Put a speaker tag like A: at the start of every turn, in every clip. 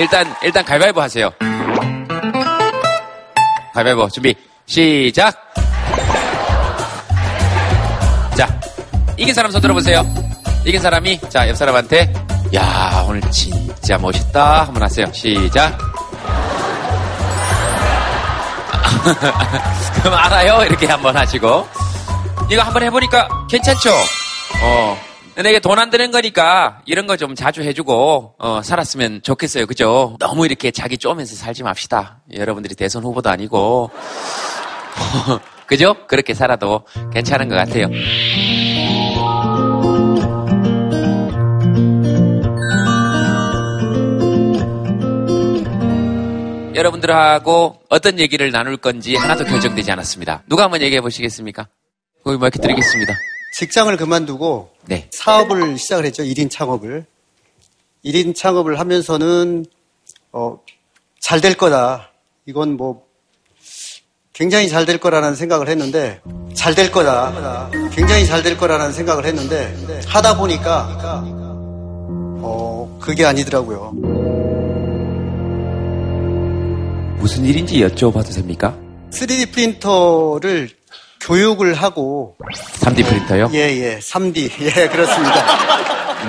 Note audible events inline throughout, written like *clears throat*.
A: 일단, 일단 가위바위보 하세요. 가위바위보 준비, 시작! 자, 이긴 사람 손 들어보세요. 이긴 사람이, 자, 옆 사람한테, 야, 오늘 진짜 멋있다. 한번 하세요. 시작. *laughs* 그럼 알아요? 이렇게 한번 하시고. 이거 한번 해보니까 괜찮죠? 어. 이게 돈 안 드는 거니까 이런 거 좀 자주 해주고, 어, 살았으면 좋겠어요. 그죠? 너무 이렇게 자기 쪼면서 살지 맙시다. 여러분들이 대선 후보도 아니고. *laughs* 그죠? 그렇게 살아도 괜찮은 것 같아요. 여러분들하고 어떤 얘기를 나눌 건지 하나도 결정되지 않았습니다. 누가 한번 얘기해 보시겠습니까? 거기 마이크 드리겠습니다.
B: 직장을 그만두고
A: 네.
B: 사업을 시작을 했죠. 1인 창업을. 1인 창업을 하면서는 어, 잘 될 거다. 이건 뭐 굉장히 잘 될 거라는 생각을 했는데 잘 될 거다. 굉장히 잘 될 거라는 생각을 했는데 하다 보니까 어, 그게 아니더라고요.
A: 무슨 일인지 여쭤봐도 됩니까?
B: 3D 프린터를 교육을 하고
A: 3D 프린터요?
B: 예, 예. 3D. *laughs* 예, 그렇습니다.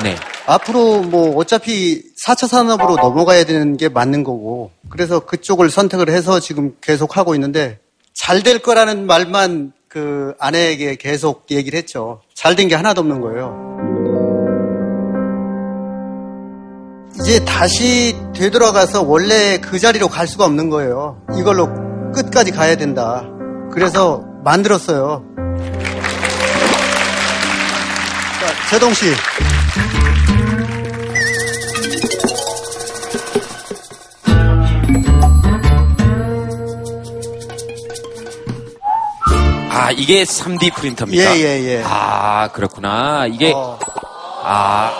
A: 네.
B: 앞으로 뭐 어차피 4차 산업으로 넘어가야 되는 게 맞는 거고 그래서 그쪽을 선택을 해서 지금 계속 하고 있는데 잘 될 거라는 말만 그 아내에게 계속 얘기를 했죠. 잘 된 게 하나도 없는 거예요. 이제 다시 되돌아가서 원래 그 자리로 갈 수가 없는 거예요. 이걸로 끝까지 가야 된다. 그래서 만들었어요. 자, 제동 씨.
A: 아, 이게 3D 프린터입니까?
B: 예, 예, 예.
A: 아, 그렇구나. 이게,
B: 어,
A: 아,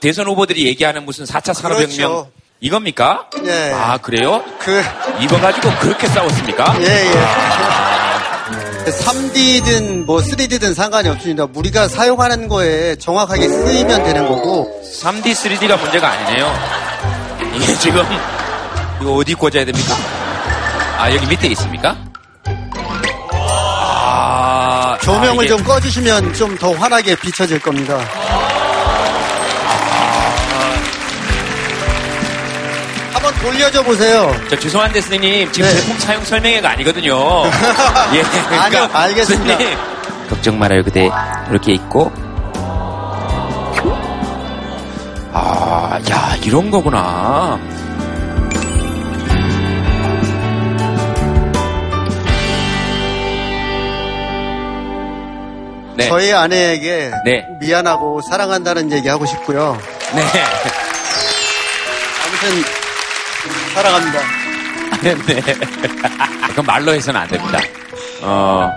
A: 대선 후보들이 얘기하는 무슨 4차 산업혁명.
B: 그렇죠.
A: 이겁니까?
B: 예.
A: 아, 그래요?
B: 그,
A: 이거 가지고 그렇게 싸웠습니까?
B: 예, 예. 3D든 뭐 3D든 상관이 없습니다. 우리가 사용하는 거에 정확하게 쓰이면 되는 거고
A: 3D, 3D가 문제가 아니네요. 이게 지금, 이거 어디 꽂아야 됩니까? 아, 여기 밑에 있습니까? 아,
B: 조명을
A: 아, 이게-
B: 좀 꺼주시면 좀 더 환하게 비춰질 겁니다. 돌려줘 보세요.
A: 저 죄송한데 스님 지금
B: 네.
A: 제품 사용 설명회가 아니거든요. *laughs* 예,
B: 아니요, 알겠습니다.
A: 스님, 걱정 말아요. 그대 이렇게 있고. 아, 야 이런 거구나. 네,
B: 저희 아내에게
A: 네.
B: 미안하고 사랑한다는 얘기 하고 싶고요.
A: 네,
B: 아무튼 사랑합니다.
A: 네. 그건 말로 해서는 안 됩니다. 어.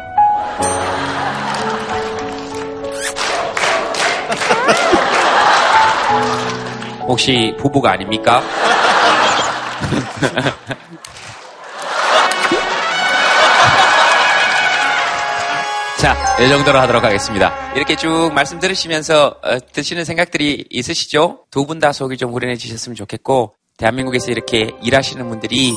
A: 혹시 부부가 아닙니까? *laughs* 자, 이 정도로 하도록 하겠습니다. 이렇게 쭉 말씀 들으시면서 어, 드시는 생각들이 있으시죠? 두 분 다 속이 좀 후련해지셨으면 좋겠고, 대한민국에서 이렇게 일하시는 분들이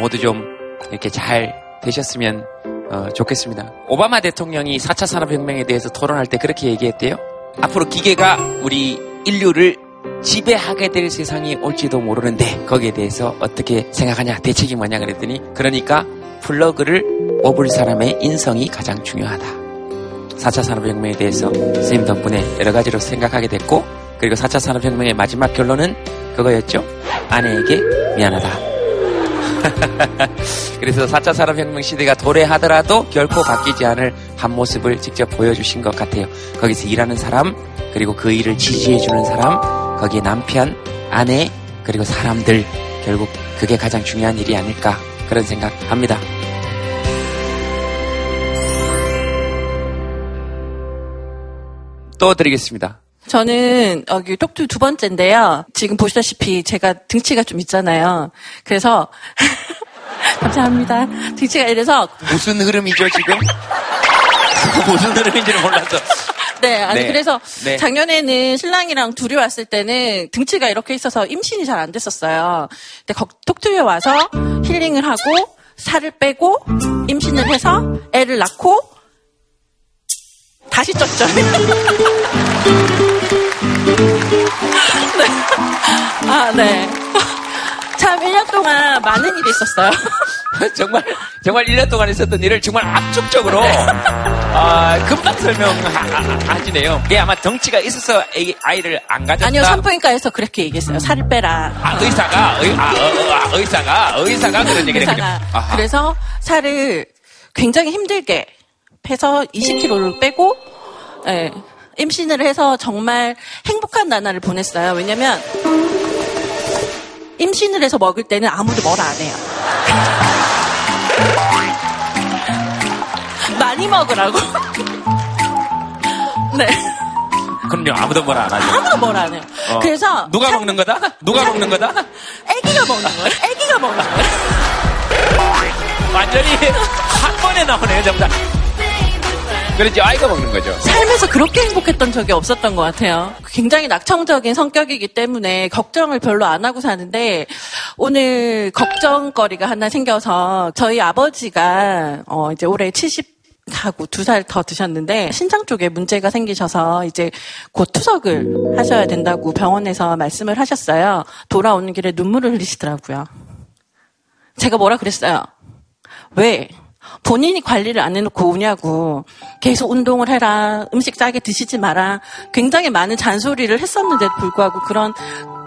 A: 모두 좀 이렇게 잘 되셨으면 어, 좋겠습니다. 오바마 대통령이 4차 산업혁명에 대해서 토론할 때 그렇게 얘기했대요. 앞으로 기계가 우리 인류를 지배하게 될 세상이 올지도 모르는데 거기에 대해서 어떻게 생각하냐 대책이 뭐냐 그랬더니 그러니까 플러그를 뽑을 사람의 인성이 가장 중요하다. 4차 산업혁명에 대해서 선생님 덕분에 여러 가지로 생각하게 됐고 그리고 4차 산업혁명의 마지막 결론은 그거였죠. 아내에게 미안하다. *laughs* 그래서 4차 산업혁명 시대가 도래하더라도 결코 바뀌지 않을 한 모습을 직접 보여주신 것 같아요. 거기서 일하는 사람, 그리고 그 일을 지지해주는 사람, 거기에 남편, 아내, 그리고 사람들, 결국 그게 가장 중요한 일이 아닐까, 그런 생각 합니다. 또 드리겠습니다.
C: 저는 여기 톡투 두 번째인데요. 지금 보시다시피 제가 등치가 좀 있잖아요. 그래서 *laughs* 감사합니다. 등치가 이래서
A: 무슨 흐름이죠, 지금? *laughs* 무슨 흐름인지를 몰라서.
C: 네, 아니
A: 네.
C: 그래서
A: 네.
C: 작년에는 신랑이랑 둘이 왔을 때는 등치가 이렇게 있어서 임신이 잘 안 됐었어요. 근데 거- 톡투에 와서 힐링을 하고 살을 빼고 임신을 해서 애를 낳고 다시 쪘죠. *laughs* 네. 아, 네. 참 1년 동안 많은 일이 있었어요. *laughs*
A: 정말 정말 1년 동안 있었던 일을 정말 압축적으로 아, 금방 설명하시네요. 그게 아마 덩치가 있어서 애- 아이를 안 가졌다.
C: 아니요, 산부인과에서 그렇게 얘기했어요. 살을 빼라.
A: 아, 의사가 의, 아, 어, 어, 아, 의사가 의사가 그런 얘기를 했군요.
C: 의사가.
A: 아하.
C: 그래서 살을 굉장히 힘들게 해서 20kg를 빼고 예, 임신을 해서 정말 행복한 나날을 보냈어요. 왜냐면 임신을 해서 먹을 때는 아무도 뭐라 안 해요. *laughs* 많이 먹으라고. *laughs* 네.
A: 그럼요 아무도 뭐라 안 하죠.
C: 아무도 뭐라 안 해요.
A: 어.
C: 그래서
A: 누가
C: 참-
A: 먹는 거다? 누가 먹는 거다?
C: 애기가 먹는 거예요. 애기가 먹는 거예요. *laughs*
A: 완전히 한 번에 나오네요 정답. 그렇지 아이가 먹는 거죠.
C: 살면서 그렇게 행복했던 적이 없었던 것 같아요. 굉장히 낙천적인 성격이기 때문에 걱정을 별로 안 하고 사는데 오늘 걱정거리가 하나 생겨서 저희 아버지가 어 이제 올해 70 하고 두 살 더 드셨는데 신장 쪽에 문제가 생기셔서 이제 곧 투석을 하셔야 된다고 병원에서 말씀을 하셨어요. 돌아오는 길에 눈물을 흘리시더라고요. 제가 뭐라 그랬어요? 왜? 본인이 관리를 안 해놓고 오냐고. 계속 운동을 해라. 음식 짜게 드시지 마라. 굉장히 많은 잔소리를 했었는데도 불구하고 그런,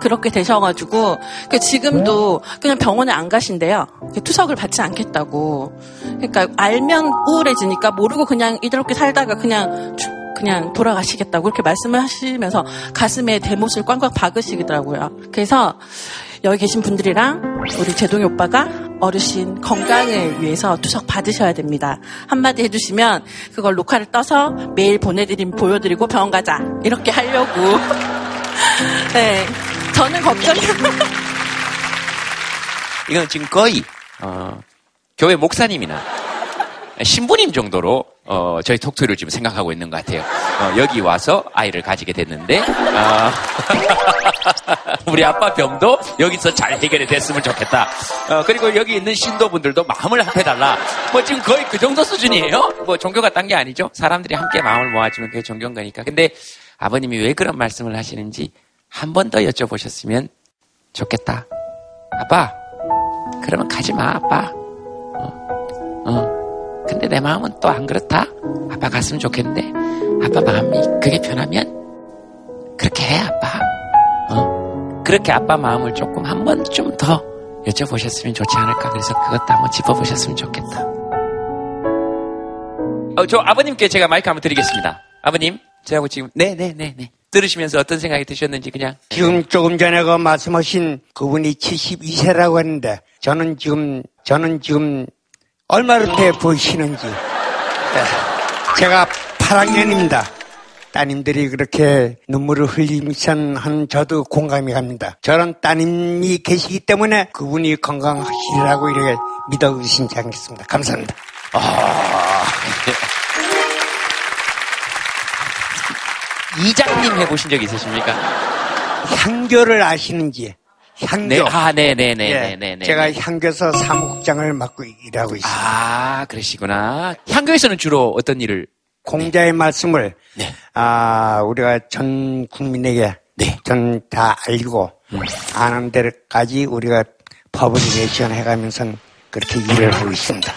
C: 그렇게 되셔가지고. 그 지금도 그냥 병원에 안 가신대요. 투석을 받지 않겠다고. 그러니까 알면 우울해지니까 모르고 그냥 이렇게 살다가 그냥 주- 그냥 돌아가시겠다고 그렇게 말씀을 하시면서 가슴에 대못을 꽝꽝 박으시더라고요. 그래서 여기 계신 분들이랑 우리 제동이 오빠가 어르신 건강을 위해서 투석 받으셔야 됩니다. 한마디 해주시면 그걸 녹화를 떠서 매일 보내드림 보여드리고 병원 가자 이렇게 하려고. *laughs* 네, 저는 걱정이. *laughs*
A: 이건 지금 거의 어, 교회 목사님이나 신부님 정도로 어, 저희 톡투를 지금 생각하고 있는 것 같아요. 어, 여기 와서 아이를 가지게 됐는데 어, *laughs* *laughs* 우리 아빠 병도 여기서 잘 해결이 됐으면 좋겠다. 어, 그리고 여기 있는 신도분들도 마음을 합해달라. 뭐 지금 거의 그 정도 수준이에요. 뭐 종교가 딴 게 아니죠. 사람들이 함께 마음을 모아주면 그게 종교인 거니까. 근데 아버님이 왜 그런 말씀을 하시는지 한 번 더 여쭤보셨으면 좋겠다. 아빠, 그러면 가지 마, 아빠. 어, 어. 근데 내 마음은 또 안 그렇다. 아빠 갔으면 좋겠는데, 아빠 마음이 그게 변하면 그렇게 해, 아빠. 어. 그렇게 아빠 마음을 조금 한 번 좀 더 여쭤보셨으면 좋지 않을까. 그래서 그것도 한번 짚어보셨으면 좋겠다. 어, 저 아버님께 제가 마이크 한번 드리겠습니다. 아버님, 저하고 지금 네네네네 들으시면서 어떤 생각이 드셨는지 그냥
D: 지금 조금 전에 그 말씀하신 그분이 72세라고 했는데 저는 지금 저는 지금 얼마나 돼 보이시는지 예. 제가 8학년입니다. 따님들이 그렇게 눈물을 흘리면서 한 저도 공감이 갑니다. 저런 따님이 계시기 때문에 그분이 건강하시리라고 이렇게 믿어 의심치 않겠습니다. 감사합니다.
A: 이장님 해보신 적 있으십니까?
D: 향교를 아시는지 향교.
A: 네, 아, 네네네 네네.
D: 예,
A: 네, 네,
D: 제가
A: 네.
D: 향교서 사무국장을 맡고 일하고 있습니다.
A: 아, 그러시구나. 향교에서는 주로 어떤 일을?
D: 공자의 말씀을
A: 네.
D: 아 우리가 전 국민에게
A: 네.
D: 전다 알고 아는 데까지 우리가 publication 해가면서 그렇게 일을 하고 있습니다.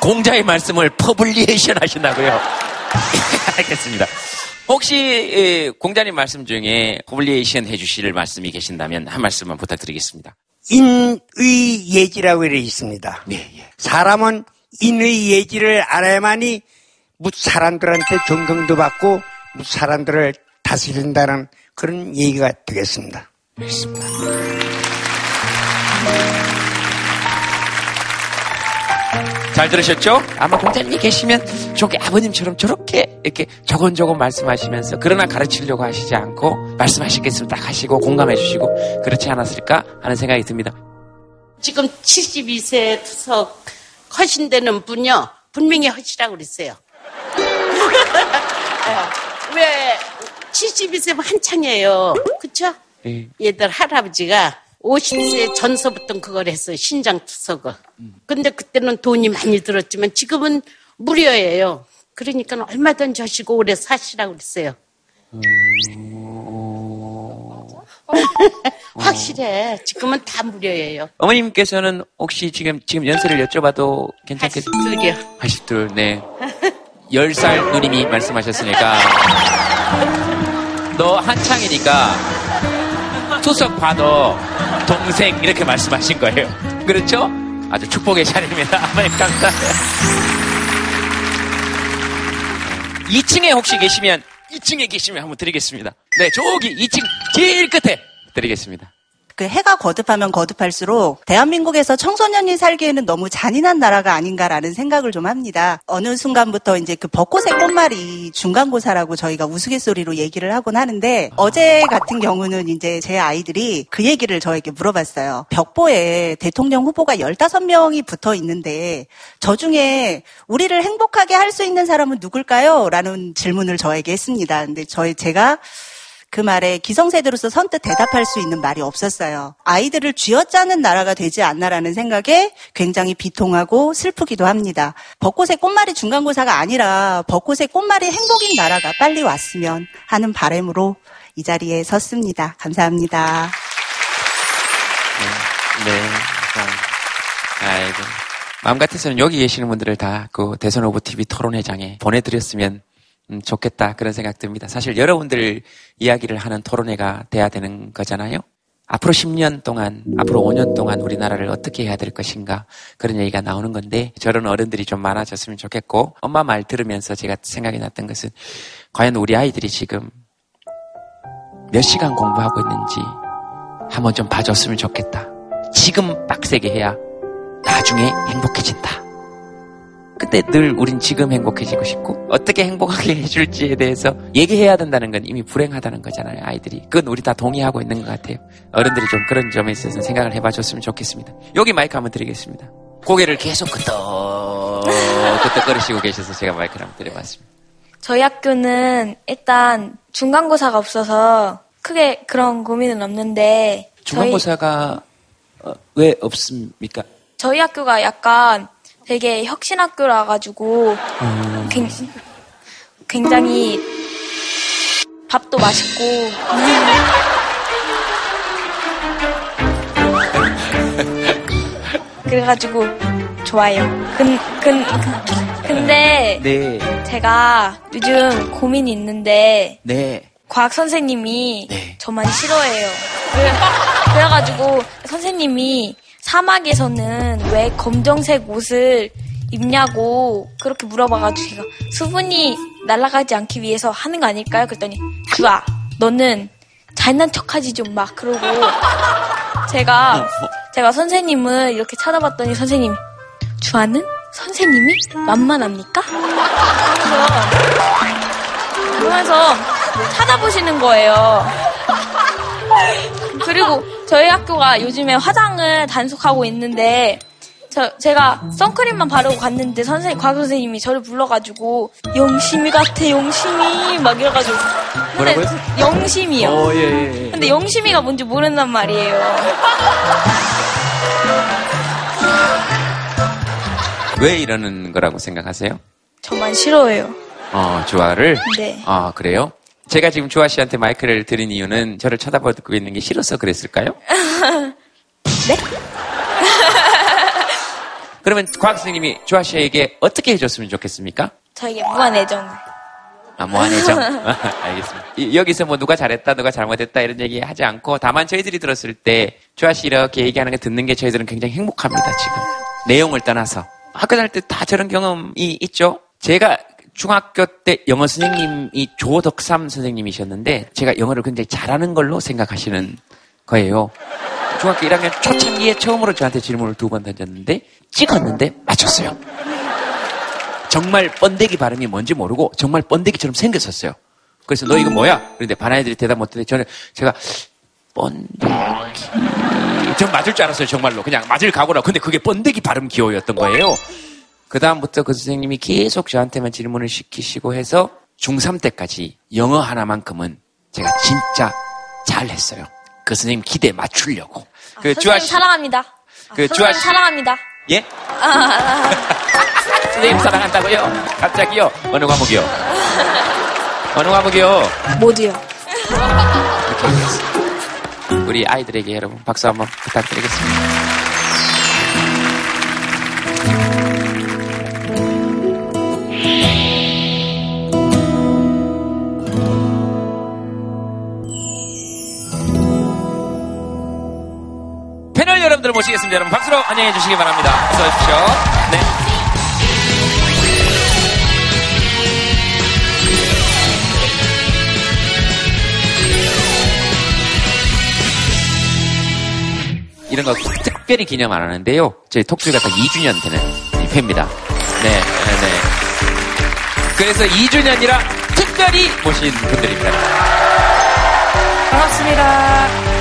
A: 공자의 말씀을 publication 하신다고요? *laughs* 알겠습니다. 혹시 예, 공자님 말씀 중에 publication 해주실 말씀이 계신다면 한 말씀만 부탁드리겠습니다.
D: 인의 예지라고 이래 있습니다.
A: 네, 예.
D: 사람은 인의 예지를 알아야만이 무 사람들한테 존경도 받고 무 사람들을 다스린다는 그런 얘기가 되겠습니다.
A: 잘 들으셨죠? 아마 공자님이 계시면 저게 아버님처럼 저렇게 이렇게 조곤조곤 말씀하시면서 그러나 가르치려고 하시지 않고 말씀하시겠으면 딱 하시고 공감해 주시고 그렇지 않았을까 하는 생각이 듭니다.
E: 지금 72세 투석 하신다는 분요. 분명히 하시라고 그랬어요. *laughs* 왜 72세 한창이에요. 그쵸?
A: 예.
E: 얘들 할아버지가 50세 전서부터 그걸 했어요. 신장 투석을. 근데 그때는 돈이 많이 들었지만 지금은 무료예요. 그러니까 얼마든지 하시고 오래 사시라고 그랬어요. *laughs* 확실해. 지금은 다 무료예요.
A: 어머님께서는 혹시 지금 지금 연세를 여쭤봐도 괜찮겠어요?
E: 82요.
A: 82, 네. 10살 누님이 말씀하셨으니까. 너 한창이니까 투석 봐도 동생 이렇게 말씀하신 거예요. 그렇죠? 아주 축복의 자리입니다. 어머님 감사해요. 2층에 혹시 계시면 2층에 계시면 한번 드리겠습니다. 네, 저기 2층 제일 끝에 드리겠습니다.
F: 그 해가 거듭하면 거듭할수록 대한민국에서 청소년이 살기에는 너무 잔인한 나라가 아닌가라는 생각을 좀 합니다. 어느 순간부터 이제 그 벚꽃의 꽃말이 중간고사라고 저희가 우스갯소리로 얘기를 하곤 하는데 어제 같은 경우는 이제 제 아이들이 그 얘기를 저에게 물어봤어요. 벽보에 대통령 후보가 15명이 붙어 있는데 저 중에 우리를 행복하게 할 수 있는 사람은 누굴까요? 라는 질문을 저에게 했습니다. 근데 저희 제가 그 말에 기성세대로서 선뜻 대답할 수 있는 말이 없었어요. 아이들을 쥐어짜는 나라가 되지 않나라는 생각에 굉장히 비통하고 슬프기도 합니다. 벚꽃의 꽃말이 중간고사가 아니라 벚꽃의 꽃말이 행복인 나라가 빨리 왔으면 하는 바람으로 이 자리에 섰습니다. 감사합니다.
A: 네. 감사합니다. 아이고. 마음 같아서는 여기 계시는 분들을 다 그 대선 후보 TV 토론회장에 보내드렸으면 음, 좋겠다 그런 생각 듭니다. 사실 여러분들 이야기를 하는 토론회가 돼야 되는 거잖아요. 앞으로 10년 동안, 앞으로 5년 동안 우리나라를 어떻게 해야 될 것인가 그런 얘기가 나오는 건데 저런 어른들이 좀 많아졌으면 좋겠고 엄마 말 들으면서 제가 생각이 났던 것은 과연 우리 아이들이 지금 몇 시간 공부하고 있는지 한번 좀 봐줬으면 좋겠다. 지금 빡세게 해야 나중에 행복해진다. 근데 늘 우린 지금 행복해지고 싶고 어떻게 행복하게 해줄지에 대해서 얘기해야 된다는 건 이미 불행하다는 거잖아요 아이들이. 그건 우리 다 동의하고 있는 것 같아요. 어른들이 좀 그런 점에 있어서 생각을 해봐 줬으면 좋겠습니다. 여기 마이크 한번 드리겠습니다. 고개를 계속 끄덕 끄덕거리시고 계셔서 제가 마이크를 한번 드려봤습니다.
G: 저희 학교는 일단 중간고사가 없어서 크게 그런 고민은 없는데
A: 중간고사가 어, 왜 없습니까?
G: 저희, 저희 학교가 약간 되게 혁신학교라 가지고 굉- 굉장히 밥도 맛있고 그래가지고 좋아요. 근, 근, 근데
A: 네,
G: 제가 요즘 고민이 있는데
A: 네.
G: 과학 선생님이
A: 네.
G: 저만 싫어해요. 그래, 그래가지고 선생님이 사막에서는 왜 검정색 옷을 입냐고 그렇게 물어봐가지고 제가 수분이 날아가지 않기 위해서 하는 거 아닐까요? 그랬더니 주아 너는 잘난 척하지 좀 막 그러고 제가 제가 선생님을 이렇게 찾아봤더니 선생님이 주아는 선생님이 만만합니까? 그러면서 그러면서 찾아보시는 거예요. 그리고 저희 학교가 요즘에 화장을 단속하고 있는데 저, 제가 선크림만 바르고 갔는데 선생님, 과학 선생님이 저를 불러가지고 영심이 같아, 영심이 막 이래가지고 근데
A: 뭐라고요?
G: 영심이요.
A: 어, 예, 예, 예.
G: 근데 영심이가 뭔지 모른단 말이에요.
A: 왜 이러는 거라고 생각하세요?
G: 저만 싫어해요.
A: 어, 주아를?
G: 네.
A: 아, 그래요? 제가 지금 주아 씨한테 마이크를 드린 이유는 저를 쳐다보고 있는 게 싫어서 그랬을까요? *laughs*
G: 네? *laughs*
A: 그러면 과학 선생님이 주아 씨에게 어떻게 해줬으면 좋겠습니까?
G: 저에게 무한 애정을.
A: 아, 무한해죠? *laughs* 알겠습니다. 이- 여기서 뭐 누가 잘했다, 누가 잘못했다 이런 얘기 하지 않고 다만 저희들이 들었을 때 주아 씨 이렇게 얘기하는 거 듣는 게 저희들은 굉장히 행복합니다, 지금. 내용을 떠나서. 학교 다닐 때 다 저런 경험이 있죠? 제가 중학교 때 영어 선생님이 조덕삼 선생님이셨는데 제가 영어를 굉장히 잘하는 걸로 생각하시는 거예요. 중학교 1학년 초창기에 처음으로 저한테 질문을 두 번 던졌는데 찍었는데 맞췄어요. 정말 번데기 발음이 뭔지 모르고 정말 번데기처럼 생겼었어요. 그래서 너 이거 뭐야? 그런데 반 아이들이 대답 못했는데 저는 제가 번데기 전 맞을 줄 알았어요 정말로 그냥 맞을 각오라 근데 그게 번데기 발음 기호였던 거예요. 그다음부터 그 선생님이 계속 저한테만 질문을 시키시고 해서 중3 때까지 영어 하나만큼은 제가 진짜 잘했어요. 그 선생님 기대에 맞추려고. 그 주아
G: 선생님
A: 씨,
G: 사랑합니다.
A: 그
G: 선생님
A: 주아 씨,
G: 사랑합니다.
A: 예? *laughs* 선생님 사랑한다고요? 갑자기요? 어느 과목이요? 어느 과목이요?
G: 모두요.
A: 이렇게 얘기했어요. 우리 아이들에게 여러분 박수 한번 부탁드리겠습니다. 모시겠습니다. 여러분 박수로 환영해 주시기 바랍니다. 어서 오십시오. 네. 이런 거 특별히 기념 안 하는데요. 저희 톡쇼가 딱 2주년 되는 이 회입니다. 네, 네, 네. 그래서 2주년이라 특별히 모신 분들입니다.
H: 반갑습니다.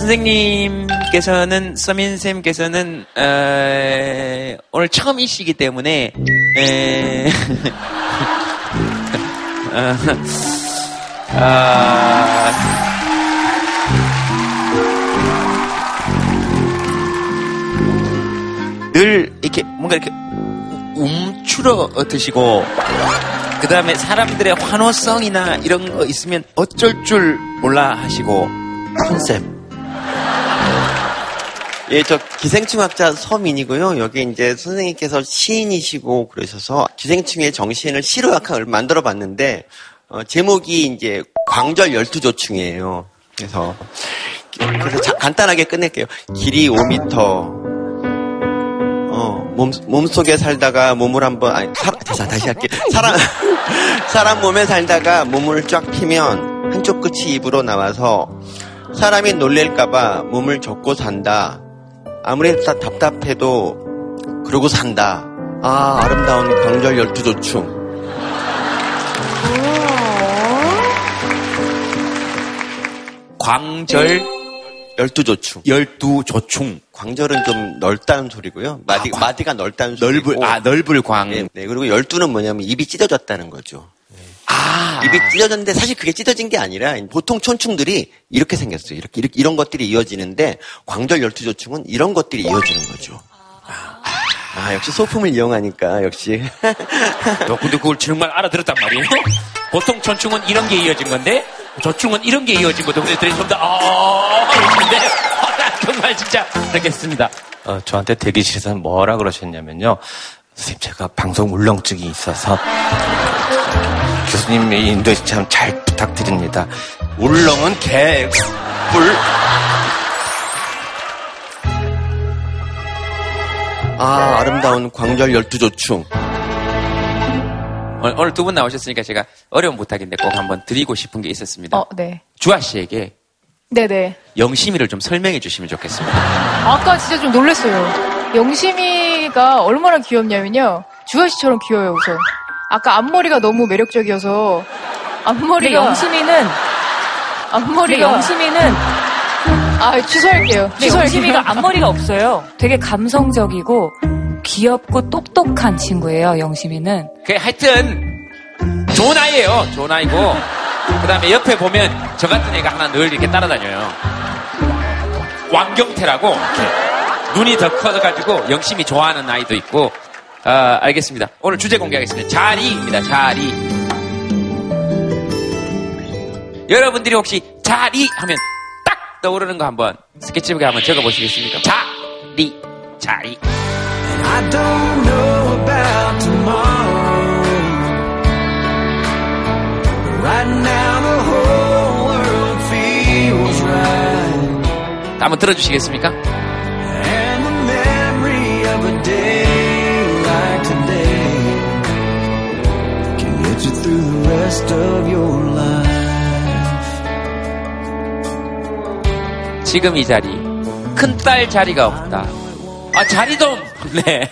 A: 선생님께서는 서민 쌤께서는 어, 오늘 처음이시기 때문에 에, *laughs* 어, 아, 늘 이렇게 뭔가 이렇게 움츠러 드시고 그 다음에 사람들의 환호성이나 이런 거 있으면 어쩔 줄 몰라 하시고
I: 컨셉. 예, 저 기생충학자 서민이고요. 여기 이제 선생님께서 시인이시고 그러셔서 기생충의 정신을 시로 약간 만들어 봤는데 어, 제목이 이제 광절 열두조충이에요. 그래서 그래서 자- 간단하게 끝낼게요. 길이 5m. 어, 몸, 몸속에 살다가 몸을 한번, 아니, 사, 다시, 다시 할게. 사람, *laughs* 사람 몸에 살다가 몸을 쫙 피면 한쪽 끝이 입으로 나와서 사람이 놀랄까봐 몸을 접고 산다. 아무리 다 답답해도 그러고 산다. 아, 아름다운 광절 열두 조충.
A: 광절
I: 열두 조충.
A: 열두 조충
I: 광절은 좀 넓다는 소리고요. 마디,
A: 아, 광-
I: 마디가 넓다는 소리고.
A: 넓을 아 넓을 광.
I: 네, 네. 그리고 열두는 뭐냐면 입이 찢어졌다는 거죠.
A: 아
I: 입이 찢어졌는데 사실 그게 찢어진 게 아니라 보통 촌충들이 이렇게 생겼어요. 이렇게, 이렇게 이런 것들이 이어지는데 광절 열두조충은 이런 것들이 이어지는 거죠. 아, 역시 소품을 이용하니까 역시 *laughs*
A: 너 근데 그걸 정말 알아들었단 말이에요? 보통 전충은 이런 게 이어진 건데 조충은 이런 게 이어진 거죠. 그래서 좀더 아, 근데 아, 나 *laughs* 정말 진짜 알겠습니다.
J: 어, 저한테 대기실에서 뭐라 그러셨냐면요. 선생님, 제가 방송 울렁증이 있어서 교수님의 인도 참 잘 부탁드립니다. 울렁은 개, 뿔.
I: 아, 아름다운 광절 열두조충.
A: 오늘, 오늘 두 분 나오셨으니까 제가 어려운 부탁인데 꼭 한번 드리고 싶은 게 있었습니다.
H: 어, 네.
A: 주아 씨에게
H: 네네.
A: 영심이를 좀 설명해 주시면 좋겠습니다.
H: 아까 진짜 좀 놀랐어요. 영심이가 얼마나 귀엽냐면요. 주아 씨처럼 귀여워요, 우선. 아까 앞머리가 너무 매력적이어서 앞머리가 영심이는 앞머리가 영심이는 아 취소할게요.
K: 네,
H: 취소할게요.
K: 영심이가 앞머리가 없어요. 되게 감성적이고 귀엽고 똑똑한 친구예요, 영심이는.
A: 그 하여튼 좋은 아이예요. 좋은 아이고 그다음에 옆에 보면 저 같은 애가 하나 늘 이렇게 따라다녀요. 왕경태라고 이렇게 눈이 더 커가지고 영심이 좋아하는 아이도 있고 아, 알겠습니다. 오늘 주제 공개하겠습니다. 자리입니다. 자리. 여러분들이 혹시 자리 하면 딱 떠오르는 거 한번 스케치북에 한번 적어 보시겠습니까? 자리, 자리.
L: I don't know about tomorrow. But right now the whole world feels right.
A: 한번 들어주시겠습니까? 지금 이 자리 큰 딸 자리가 없다. 아 자리 좀. 네.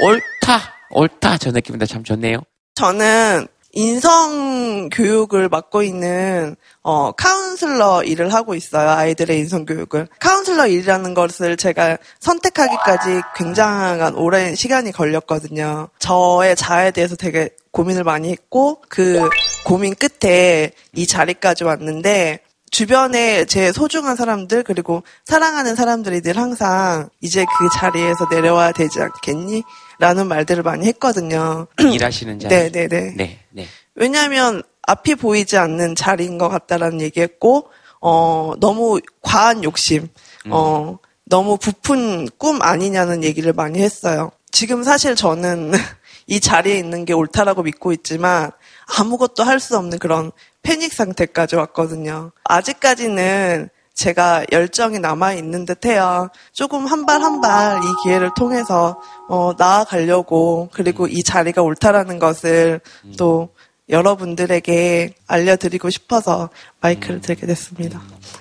A: 옳다, 옳다 저 느낌입니다. 참 좋네요.
M: 저는 인성 교육을 맡고 있는 어, 카운슬러 일을 하고 있어요. 아이들의 인성 교육을. 카운슬러 일이라는 것을 제가 선택하기까지 굉장한 오랜 시간이 걸렸거든요. 저의 자아에 대해서 되게 고민을 많이 했고 그 고민 끝에 이 자리까지 왔는데 주변에 제 소중한 사람들 그리고 사랑하는 사람들이 늘 항상 이제 그 자리에서 내려와야 되지 않겠니? 라는 말들을 많이 했거든요. *clears throat*
A: 일하시는 자리.
M: 네네네.
A: 네, 네.
M: 왜냐하면 앞이 보이지 않는 자리인 것 같다라는 얘기했고, 어, 너무 과한 욕심, 어, 너무 부푼 꿈 아니냐는 얘기를 많이 했어요. 지금 사실 저는 *laughs* 이 자리에 있는 게 옳다라고 믿고 있지만 아무것도 할 수 없는 그런 패닉 상태까지 왔거든요. 아직까지는 제가 열정이 남아 있는 듯해요. 조금 한 발 한 발 이 기회를 통해서 어, 나아가려고 그리고 이 자리가 옳다라는 것을 또 여러분들에게 알려드리고 싶어서 마이크를 들게 됐습니다.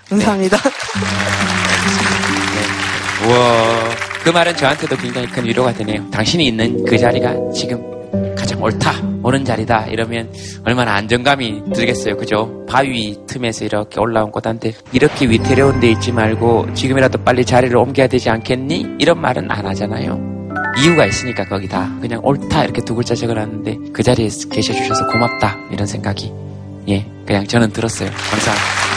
M: 감사합니다.
A: 우와. 그 말은 저한테도 굉장히 큰 위로가 되네요. 당신이 있는 그 자리가 지금 가장 옳다, 옳은 자리다. 이러면 얼마나 안정감이 들겠어요. 그죠? 바위 틈에서 이렇게 올라온 꽃한테 이렇게 위태로운 데 있지 말고 지금이라도 빨리 자리를 옮겨야 되지 않겠니? 이런 말은 안 하잖아요. 이유가 있으니까 거기다. 그냥 옳다 이렇게 두 글자 적어놨는데 그 자리에 계셔 주셔서 고맙다. 이런 생각이. 예, 그냥 저는 들었어요. 감사합니다.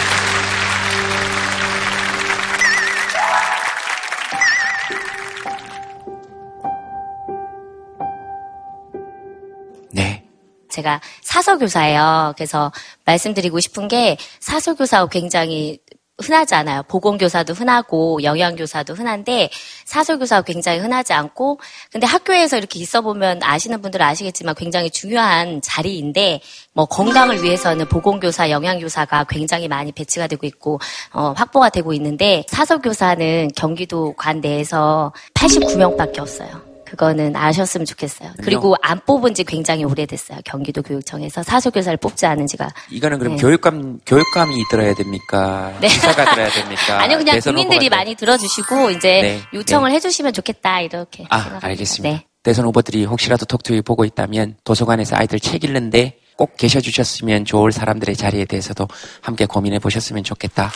N: 제가 사서교사예요. 그래서 말씀드리고 싶은 게 사서교사 굉장히 흔하지 않아요. 보건교사도 흔하고 영양교사도 흔한데 사서교사 굉장히 흔하지 않고 근데 학교에서 이렇게 있어 보면 아시는 분들은 아시겠지만 굉장히 중요한 자리인데 뭐 건강을 위해서는 보건교사, 영양교사가 굉장히 많이 배치가 되고 있고 어, 확보가 되고 있는데 사서교사는 경기도 관 내에서 89명밖에 없어요. 그거는 아셨으면 좋겠어요. 그리고 안 뽑은 지 굉장히 오래됐어요. 경기도 교육청에서 사소교사를 뽑지 않은 지가.
A: 이거는 그럼
N: 네.
A: 교육감 교육감이 들어야 됩니까? *laughs*
N: 네.
A: 기사가 들어야 됩니까? *laughs*
N: 아니요, 그냥 국민들이 많이 들어주시고 이제
A: 네,
N: 요청을 해주시면 좋겠다 이렇게.
A: 아, 알겠습니다.
N: 네.
A: 대선 후보들이 혹시라도 톡투이 보고 있다면 도서관에서 아이들 책 읽는데 꼭 계셔 주셨으면 좋을 사람들의 자리에 대해서도 함께 고민해 보셨으면 좋겠다.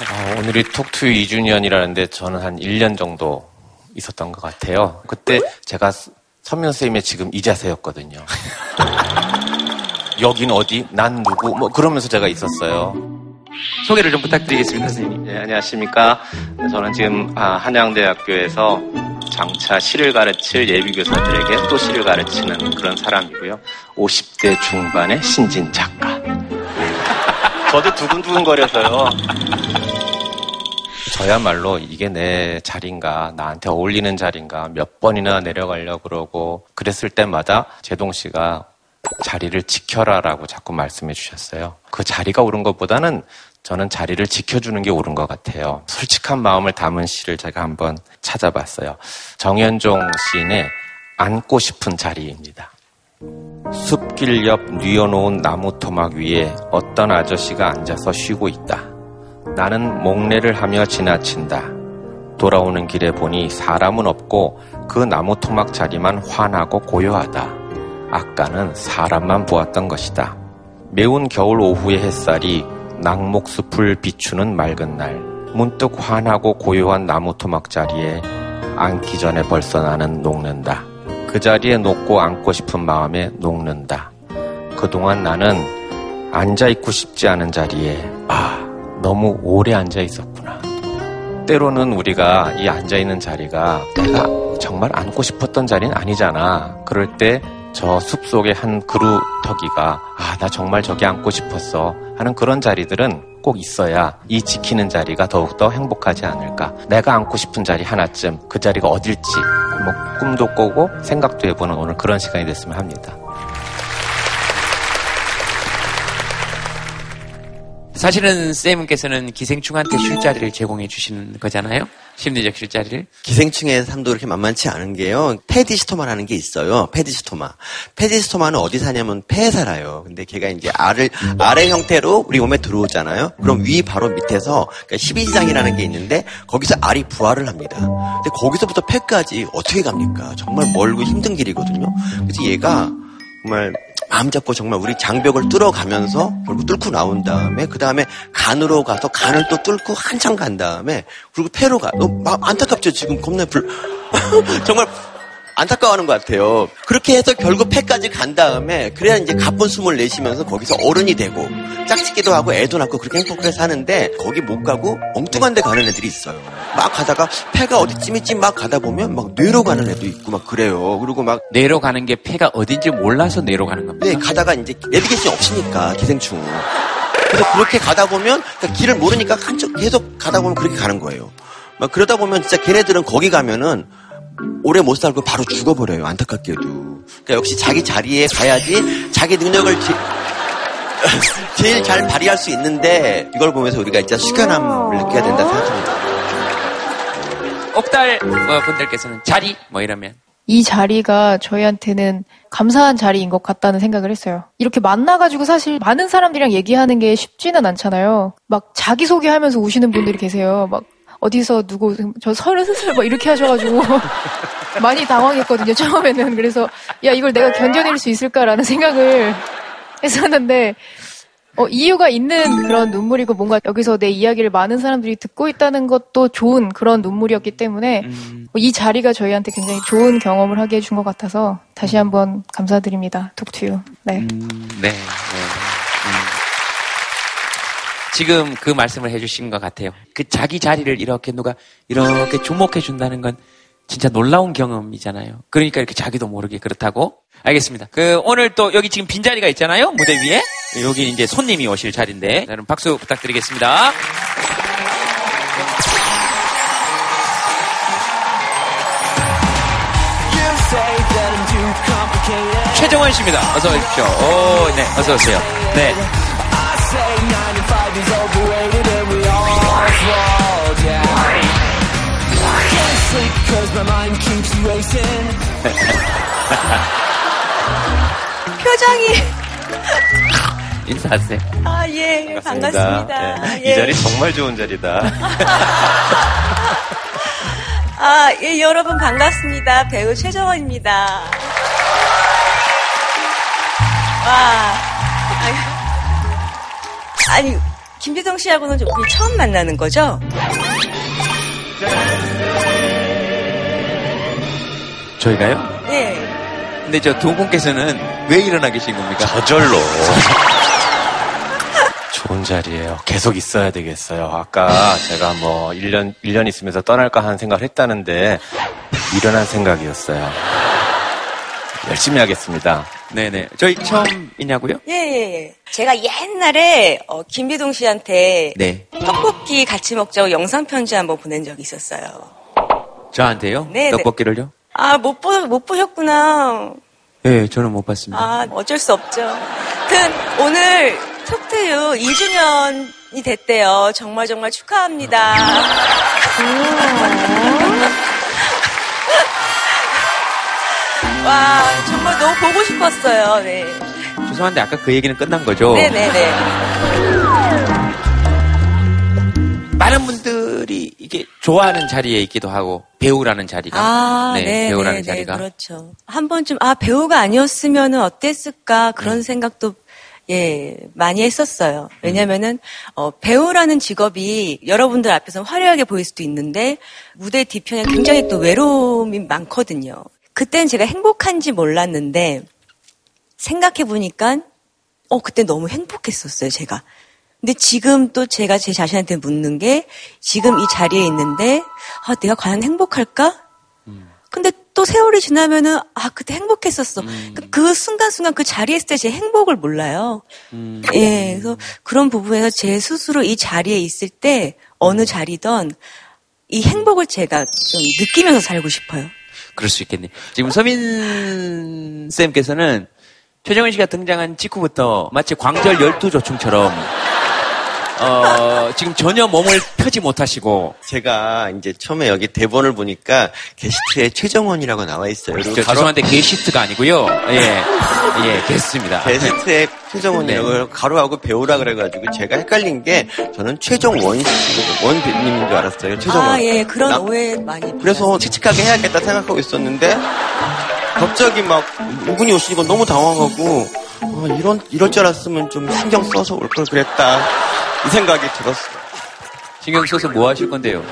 J: 어, 오늘이 톡투 2주년이라는데 저는 한 1년 정도 있었던 것 같아요. 그때 제가 선명 선생님의 지금 이 자세였거든요. 여긴 어디? 난 누구? 뭐 그러면서 제가 있었어요.
A: 소개를 좀 부탁드리겠습니다, 선생님.
J: 네, 안녕하십니까. 저는 지금 아, 한양대학교에서 장차 시를 가르칠 예비교사들에게 또 시를 가르치는 그런 사람이고요. 50대 중반의 신진 작가. 저도 두근두근거려서요. 저야말로 이게 내 자리인가, 나한테 어울리는 자리인가, 몇 번이나 내려가려고 그러고, 그랬을 때마다 제동 씨가 자리를 지켜라라고 자꾸 말씀해 주셨어요. 그 자리가 옳은 것보다는 저는 자리를 지켜주는 게 옳은 것 같아요. 솔직한 마음을 담은 시를 제가 한번 찾아봤어요. 정현종 시인의 앉고 싶은 자리입니다. 숲길 옆 뉘어놓은 나무 토막 위에 어떤 아저씨가 앉아서 쉬고 있다. 나는 목례를 하며 지나친다. 돌아오는 길에 보니 사람은 없고 그 나무 토막 자리만 환하고 고요하다. 아까는 사람만 보았던 것이다. 매운 겨울 오후의 햇살이 낙목숲을 비추는 맑은 날, 문득 환하고 고요한 나무 토막 자리에 앉기 전에 벌써 나는 녹는다. 그 자리에 녹고 앉고 싶은 마음에 녹는다. 그동안 나는 앉아있고 싶지 않은 자리에, 아, 너무 오래 앉아 있었구나. 때로는 우리가 이 앉아 있는 자리가 내가 정말 앉고 싶었던 자리는 아니잖아. 그럴 때 저 숲속의 한 그루터기가 아, 나 정말 저기 앉고 싶었어 하는 그런 자리들은 꼭 있어야 이 지키는 자리가 더욱더 행복하지 않을까. 내가 앉고 싶은 자리 하나쯤 그 자리가 어딜지 뭐 꿈도 꾸고 생각도 해보는 오늘 그런 시간이 됐으면 합니다.
A: 사실은 쌤께서는 기생충한테 쉴자리를 제공해 주시는 거잖아요. 심리적 쉴자리를.
I: 기생충의 삶도 그렇게 만만치 않은 게요. 페디스토마라는 게 있어요. 페디스토마. 페디스토마는 어디 사냐면 폐에 살아요. 근데 걔가 이제 알을 알의 형태로 우리 몸에 들어오잖아요. 그럼 위 바로 밑에서 그러니까 12지장이라는 게 있는데 거기서 알이 부활을 합니다. 근데 거기서부터 폐까지 어떻게 갑니까? 정말 멀고 힘든 길이거든요. 그래서 얘가 정말 마음 잡고 정말 우리 장벽을 뚫어가면서 결국 뚫고 나온 다음에 그 다음에 간으로 가서 간을 또 뚫고 한참 간 다음에 그리고 폐로 가. 어, 막 안타깝죠 지금 겁나 불 *laughs* 정말 안타까워하는 것 같아요. 그렇게 해서 결국 폐까지 간 다음에 그래야 이제 가쁜 숨을 내쉬면서 거기서 어른이 되고 짝짓기도 하고 애도 낳고 그렇게 행복하게 사는데 거기 못 가고 엉뚱한 데 가는 애들이 있어요. 막 가다가 폐가 어디쯤 있지 막 가다 보면 막 뇌로 가는 애도 있고 막 그래요. 그리고 막
A: 뇌로 가는 게 폐가 어딘지 몰라서 뇌로 가는 겁니다.
I: 네, 가다가 이제 내비게이션이 없으니까 기생충. 그래서 그렇게 가다 보면 그러니까 길을 모르니까 한쪽 계속 가다 보면 그렇게 가는 거예요. 막 그러다 보면 진짜 걔네들은 거기 가면은 오래 못 살고 바로 죽어버려요. 안타깝게도. 그러니까 역시 자기 자리에 가야지 자기 능력을 제, *laughs* 제일 잘 발휘할 수 있는데 이걸 보면서 우리가 진짜 숙연함을 느껴야 된다 생각합니다.
A: 옥달 뭐 분들께서는 자리 뭐 이러면
H: 이 자리가 저희한테는 감사한 자리인 것 같다는 생각을 했어요. 이렇게 만나가지고 사실 많은 사람들이랑 얘기하는 게 쉽지는 않잖아요. 막 자기소개하면서 우시는 분들이 계세요. 막 어디서 누구 저 서른 스슬 막 이렇게 하셔가지고 *laughs* 많이 당황했거든요 처음에는 그래서 야 이걸 내가 견뎌낼 수 있을까라는 생각을 했었는데 어, 이유가 있는 그런 눈물이고 뭔가 여기서 내 이야기를 많은 사람들이 듣고 있다는 것도 좋은 그런 눈물이었기 때문에 어, 이 자리가 저희한테 굉장히 좋은 경험을 하게 해준 것 같아서 다시 한번 감사드립니다. 톡투유. 네.
A: 네. 네. 음. 지금 그 말씀을 해주신 것 같아요. 그 자기 자리를 이렇게 누가 이렇게 주목해 준다는 건 진짜 놀라운 경험이잖아요. 그러니까 이렇게 자기도 모르게 그렇다고. 알겠습니다. 그 오늘 또 여기 지금 빈 자리가 있잖아요. 무대 위에. 여기 이제 손님이 오실 자리인데 여러분 박수 부탁드리겠습니다. 최정원 씨입니다. 어서 오십시오. 오, 네, 어서 오세요. 네. *laughs*
O: 표정이
A: 인사하세요.
O: 아 예 반갑습니다.
J: 네,
O: 예.
J: 이 자리 정말 좋은 자리다. *laughs*
O: 아, 예, 여러분 반갑습니다. 배우 최정원입니다. 와. 아니, 김비성 씨하고는 우리 처음 만나는 거죠?
A: 저희가요?
O: 네.
A: 근데 저 두 분께서는 왜 일어나 계신 겁니까?
J: 저절로. *laughs* 좋은 자리예요. 계속 있어야 되겠어요. 아까 제가 뭐 1년 1년 있으면서 떠날까 하는 생각을 했다는데 미련한 생각이었어요. 열심히 하겠습니다.
A: 네네. 저희 처음이냐고요?
O: 예, 예, 예. 제가 옛날에 어, 김비동 씨한테
A: 네.
O: 떡볶이 같이 먹자고 영상 편지 한번 보낸 적이 있었어요.
A: 저한테요?
O: 네네.
A: 떡볶이를요?
O: 아, 못, 보, 못 보셨구나.
A: 네, 저는 못 봤습니다.
O: 아, 어쩔 수 없죠. 하여튼, 오늘 톡트유 2주년이 됐대요. 정말 정말 축하합니다. 와, 정말 너무 보고 싶었어요. 네.
A: 죄송한데 아까 그 얘기는 끝난 거죠?
O: 네네네.
A: 많은 분들이 이게 좋아하는 자리에 있기도 하고 배우라는 자리가
O: 아,
A: 네,
O: 네,
A: 배우라는
O: 네,
A: 자리가
O: 네, 그렇죠. 한 번쯤 아 배우가 아니었으면 어땠을까 그런
A: 음.
O: 생각도 예 많이 했었어요. 왜냐면은 어, 배우라는 직업이 여러분들 앞에서 화려하게 보일 수도 있는데 무대 뒤편에 굉장히 또 외로움이 많거든요. 그땐 제가 행복한지 몰랐는데 생각해 보니까 어 그때 너무 행복했었어요 제가. 근데 지금 또 제가 제 자신한테 묻는 게 지금 이 자리에 있는데 아 내가 과연 행복할까? 근데 또 세월이 지나면은 아 그때 행복했었어. 그- 그 순간순간 그 자리에 있을 때 제 행복을 몰라요. 예, 그래서 그런 부분에서 제 스스로 이 자리에 있을 때 어느 자리든 이 행복을 제가 좀 느끼면서 살고 싶어요.
A: 그럴 수 있겠네. 지금 서민 쌤께서는 최정은 씨가 등장한 직후부터 마치 광절 열두 조충처럼 어, 지금 전혀 몸을 펴지 못하시고.
I: 제가 이제 처음에 여기 대본을 보니까 게스트에 최정원이라고 나와 있어요.
A: 저
I: 가로-
A: 죄송한데 게시트가 아니고요. 예, 예, 게스트입니다.
I: 게스트에 최정원이라고
A: 네.
I: 가로하고 배우라 그래가지고 제가 헷갈린 게 저는 최정원 씨, 원 배우님인 줄 알았어요. 최정원.
O: 아, 예, 그런
I: 나-
O: 오해 많이.
I: 그래서 칙칙하게 해야겠다 생각하고 있었는데 갑자기 막 이분이 오시니까 너무 당황하고 어, 이런 이럴 줄 알았으면 좀 신경 써서 올 걸 그랬다 이 생각이 들었어요.
A: 신경 써서 뭐 하실 건데요?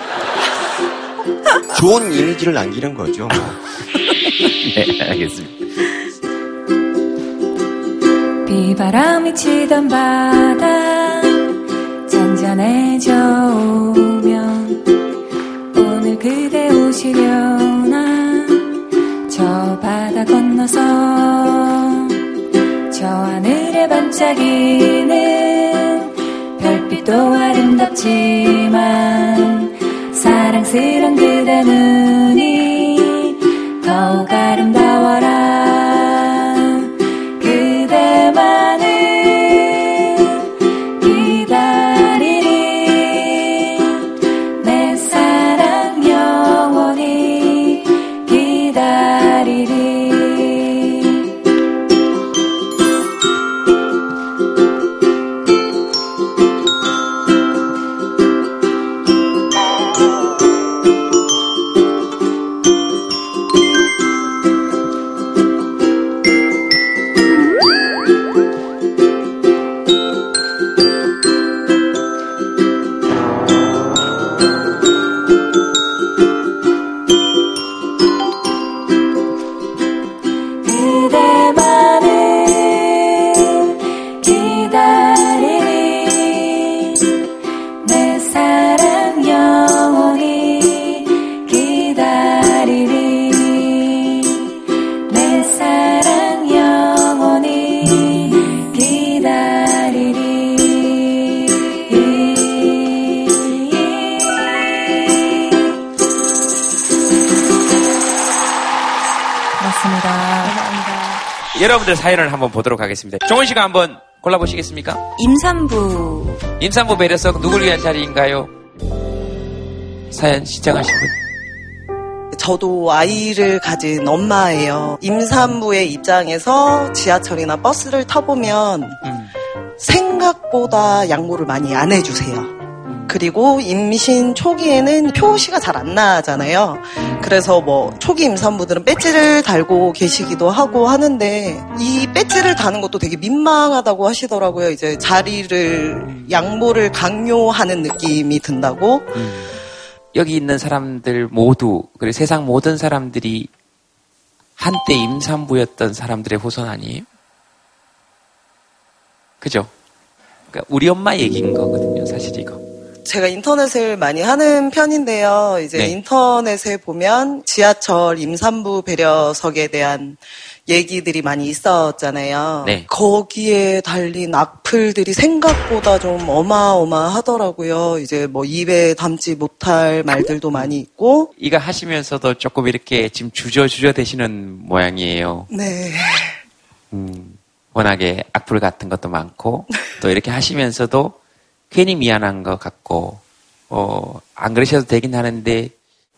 I: 좋은 이미지를 남기는 거죠. *laughs*
A: 네, 알겠습니다.
P: 비바람이 치던 바다 잔잔해져 오면 오늘 그대 오시려나 저 바다 건너서 저 하늘에 반짝이는 별빛도 아름답지만 사랑스런 그대 눈이 더욱 아름다워라
A: 사연을 한번 보도록 하겠습니다. 종원 씨가 한번 골라보시겠습니까?
O: 임산부.
A: 임산부 배려석 누굴 위한 자리인가요? 사연 신청하신 분.
Q: 저도 아이를 가진 엄마예요. 임산부의 입장에서 지하철이나 버스를 타보면 생각보다 양보를 많이 안 해주세요. 그리고 임신 초기에는 표시가 잘 안 나잖아요. 그래서 뭐 초기 임산부들은 배지를 달고 계시기도 하고 하는데 이 배지를 다는 것도 되게 민망하다고 하시더라고요. 이제 자리를 양보를 강요하는 느낌이 든다고.
A: 여기 있는 사람들 모두 그리고 세상 모든 사람들이 한때 임산부였던 사람들의 후손 아니에요? 그죠? 그러니까 우리 엄마 얘기인 거거든요, 사실 이거.
Q: 제가 인터넷을 많이 하는 편인데요. 이제
A: 네.
Q: 인터넷에 보면 지하철 임산부 배려석에 대한 얘기들이 많이 있었잖아요.
A: 네.
Q: 거기에 달린 악플들이 생각보다 좀 어마어마하더라고요. 이제 뭐 입에 담지 못할 말들도 많이 있고.
A: 이거 하시면서도 조금 이렇게 지금 주저주저 되시는 모양이에요.
Q: 네.
A: 음, 워낙에 악플 같은 것도 많고 또 이렇게 하시면서도 괜히 미안한 것 같고 어, 안 그러셔도 되긴 하는데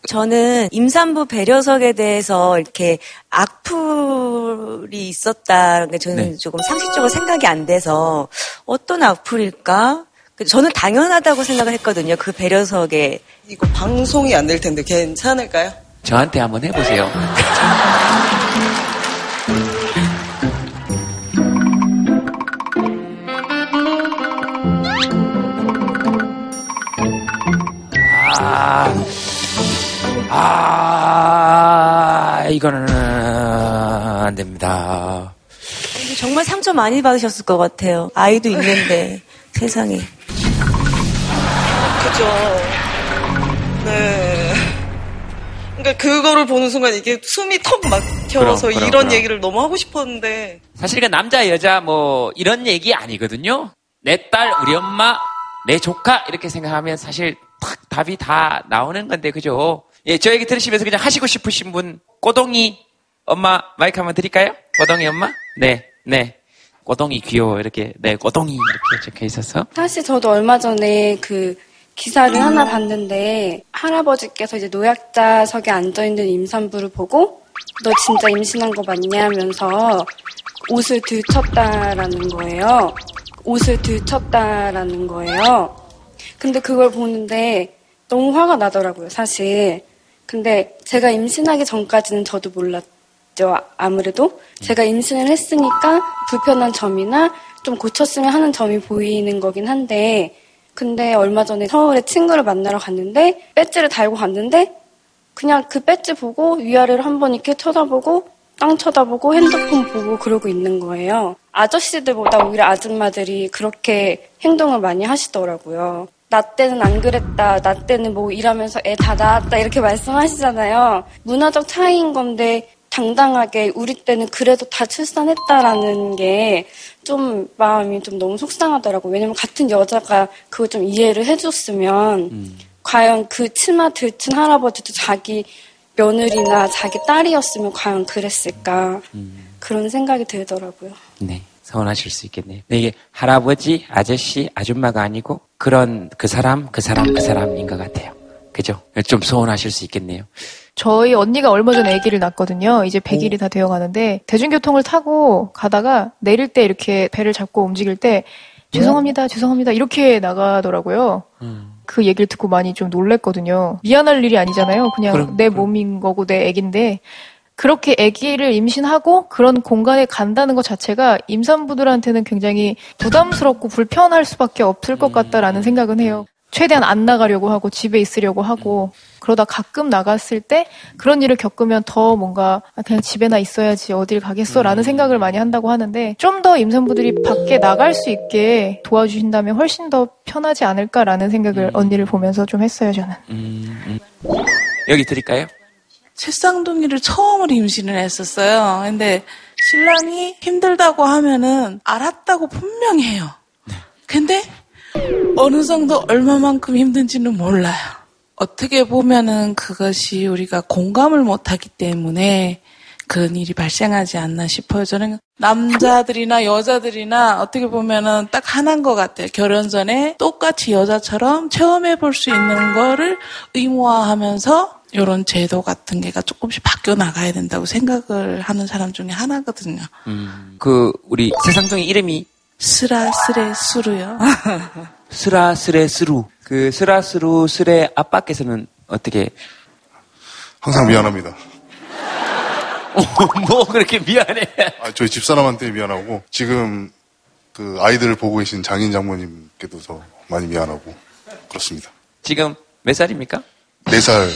O: 저는 임산부 배려석에 대해서 이렇게 악플이 있었다는 게 저는
A: 네.
O: 조금 상식적으로 생각이 안 돼서 어떤 악플일까? 그 저는 당연하다고 생각을 했거든요. 그 배려석에.
Q: 이거 방송이 안 될 텐데 괜찮을까요?
A: 저한테 한번 해보세요. *laughs* 아, 아, 이거는 안 됩니다.
O: 이게 정말 상처 많이 받으셨을 것 같아요. 아이도 있는데 *laughs* 세상에.
Q: 그죠. 네. 그러니까 그거를 보는 순간 이게 숨이 턱 막혀서
A: 그럼, 그럼,
Q: 이런
A: 그럼.
Q: 얘기를 너무 하고 싶었는데
A: 사실 그 남자 여자 뭐 이런 얘기 아니거든요. 내 딸, 우리 엄마, 내 조카 이렇게 생각하면 사실 탁 답이 다 나오는 건데 그죠? 예, 저 얘기 들으시면서 그냥 하시고 싶으신 분 꼬동이 엄마 마이크 한번 드릴까요? 꼬동이 엄마? 네, 네. 꼬동이 귀여워 이렇게 네 꼬동이 이렇게 적혀 있어서
R: 사실 저도 얼마 전에 그 기사를 하나 봤는데 할아버지께서 이제 노약자석에 앉아 있는 임산부를 보고 너 진짜 임신한 거 맞냐 하면서 옷을 들쳤다라는 거예요. 옷을 들쳤다라는 거예요. 근데 그걸 보는데 너무 화가 나더라고요, 사실. 근데 제가 임신하기 전까지는 저도 몰랐죠, 아무래도. 제가 임신을 했으니까 불편한 점이나 좀 고쳤으면 하는 점이 보이는 거긴 한데, 근데 얼마 전에 서울에 친구를 만나러 갔는데, 배지를 달고 갔는데, 그냥 그 배지 보고 위아래를 한번 이렇게 쳐다보고, 땅 쳐다보고, 핸드폰 보고 그러고 있는 거예요. 아저씨들보다 오히려 아줌마들이 그렇게 행동을 많이 하시더라고요. 나 때는 안 그랬다. 나 때는 뭐 일하면서 애 다 낳았다. 이렇게 말씀하시잖아요. 문화적 차이인 건데 당당하게 우리 때는 그래도 다 출산했다라는 게 좀 마음이 좀 너무 속상하더라고요. 왜냐면 같은 여자가 그걸 좀 이해를 해줬으면 과연 그 치마 들친 할아버지도 자기 며느리나 자기 딸이었으면 과연 그랬을까 그런 생각이 들더라고요.
A: 네 서운하실 수 있겠네요. 네, 이게 할아버지, 아저씨, 아줌마가 아니고 그런 그 사람, 그 사람, 그 사람인 것 같아요. 그죠? 좀 서운하실 수 있겠네요.
H: 저희 언니가 얼마 전에 아기를 낳았거든요. 이제 100일이 다 되어 가는데 대중교통을 타고 가다가 내릴 때 이렇게 배를 잡고 움직일 때 죄송합니다, 죄송합니다 이렇게 나가더라고요. 그 얘기를 듣고 많이 좀 놀랬거든요. 미안할 일이 아니잖아요. 그냥
A: 그럼,
H: 내 몸인 거고 내 아기인데 그렇게 아기를 임신하고 그런 공간에 간다는 것 자체가 임산부들한테는 굉장히 부담스럽고 불편할 수밖에 없을 것 같다라는 생각은 해요. 최대한 안 나가려고 하고 집에 있으려고 하고 그러다 가끔 나갔을 때 그런 일을 겪으면 더 뭔가 아, 그냥 집에나 있어야지 어딜 가겠어라는 생각을 많이 한다고 하는데 좀 더 임산부들이 밖에 나갈 수 있게 도와주신다면 훨씬 더 편하지 않을까라는 생각을 언니를 보면서 좀 했어요 저는.
A: 음, 음. 여기 드릴까요?
S: 새쌍둥이를 처음으로 임신을 했었어요. 근데 신랑이 힘들다고 하면은 알았다고 분명히 해요. 근데 어느 정도 얼마만큼 힘든지는 몰라요. 어떻게 보면은 그것이 우리가 공감을 못하기 때문에 그런 일이 발생하지 않나 싶어요. 저는 남자들이나 여자들이나 어떻게 보면은 딱 하나인 것 같아요. 결혼 전에 똑같이 여자처럼 체험해 볼 수 있는 거를 의무화하면서 이런 제도 같은 게가 조금씩 바뀌어 나가야 된다고 생각을 하는 사람 중에 하나거든요.
A: 음, 그 우리 세상둥이 이름이
S: 스라스레 수루요. *laughs*
A: 스라스레 스루. 그 스라스루 스레 아빠께서는 어떻게?
T: 항상 미안합니다.
A: 뭐 그렇게 미안해?
T: 아, 저희 집사람한테 미안하고 지금 그 아이들을 보고 계신 장인 장모님께도 더 많이 미안하고 그렇습니다.
A: 지금 몇 살입니까?
T: 네 살.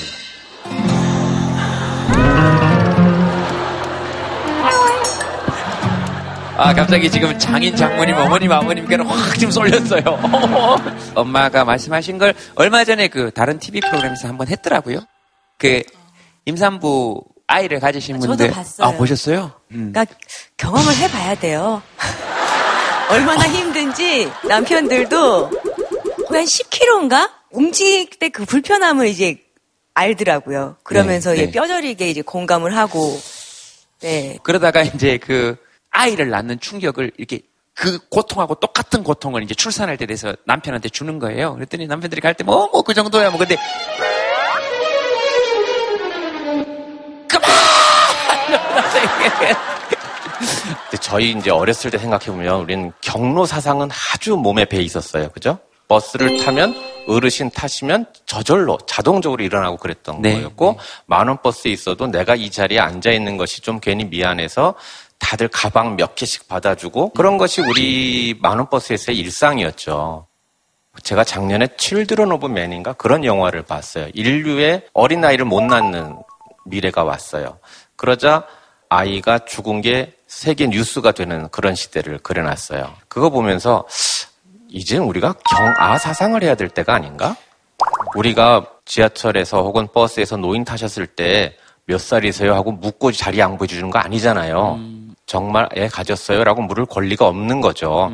A: 아 갑자기 지금 장인 장모님 어머님 아버님께는 확 지금 쏠렸어요. *laughs* 엄마가 말씀하신 걸 얼마 전에 그 다른 TV 프로그램에서 한번 했더라고요. 그 임산부 아이를 가지신
O: 저도
A: 분들
O: 봤어요.
A: 아 보셨어요? 음.
O: 그러니까 경험을 해봐야 돼요. *laughs* 얼마나 힘든지 남편들도 거의 한 10kg인가 움직일 때 그 불편함을 이제 알더라고요. 그러면서
A: 네, 네.
O: 뼈저리게 이제 공감을 하고 네.
A: 그러다가 이제 그 아이를 낳는 충격을 이렇게 그 고통하고 똑같은 고통을 이제 출산할 때 돼서 남편한테 주는 거예요. 그랬더니 남편들이 갈 때 뭐 뭐 그 정도야 뭐 근데 *laughs*
J: 근데 저희 이제 어렸을 때 생각해 보면 우리는 경로 사상은 아주 몸에 배 있었어요. 그죠? 버스를 타면 어르신 타시면 저절로 자동적으로 일어나고 그랬던
A: 네.
J: 거였고 만원 버스에 있어도 내가 이 자리에 앉아 있는 것이 좀 괜히 미안해서 다들 가방 몇 개씩 받아주고 그런 것이 우리 만원 버스에서의 일상이었죠. 제가 작년에 Children of Men인가 그런 영화를 봤어요. 인류의 어린아이를 못 낳는 미래가 왔어요. 그러자 아이가 죽은 게 세계 뉴스가 되는 그런 시대를 그려놨어요. 그거 보면서 이젠 우리가 경아 사상을 해야 될 때가 아닌가? 우리가 지하철에서 혹은 버스에서 노인 타셨을 때 몇 살이세요 하고 묻고 자리 양보해 주는 거 아니잖아요. 정말 애 가졌어요? 라고 물을 권리가 없는 거죠.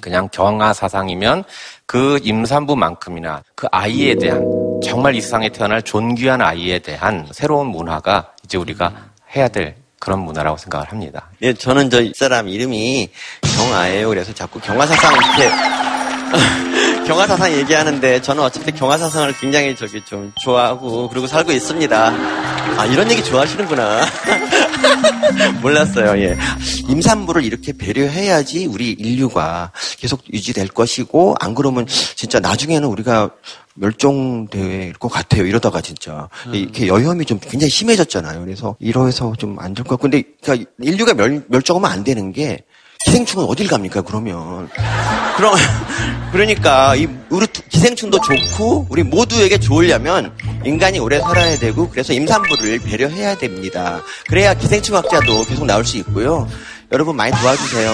J: 그냥 경아 사상이면 그 임산부만큼이나 그 아이에 대한 정말 이 세상에 태어날 존귀한 아이에 대한 새로운 문화가 이제 우리가 해야 될 그런 문화라고 생각을 합니다.
I: 예, 저는 저이 사람 이름이 경아예요. 그래서 자꾸 경아사상 이렇게 *laughs* 경아사상 얘기하는데 저는 어차피 경아사상을 굉장히 저기 좀 좋아하고 그러고 살고 있습니다. 아 이런 얘기 좋아하시는구나. *laughs* *laughs* 몰랐어요. 예. 임산부를 이렇게 배려해야지 우리 인류가 계속 유지될 것이고 안 그러면 진짜 나중에는 우리가 멸종될 것 같아요. 이러다가 진짜 이렇게 여혐이 좀 굉장히 심해졌잖아요. 그래서 이러해서 좀 안 될 것 같고 근데 그러니까 인류가 멸, 멸종하면 안 되는 게 기생충은 어딜 갑니까? 그러면 그럼 그러니까 이 우리 두- 기생충도 좋고 우리 모두에게 좋으려면 인간이 오래 살아야 되고 그래서 임산부를 배려해야 됩니다. 그래야 기생충학자도 계속 나올 수 있고요. 여러분 많이 도와주세요.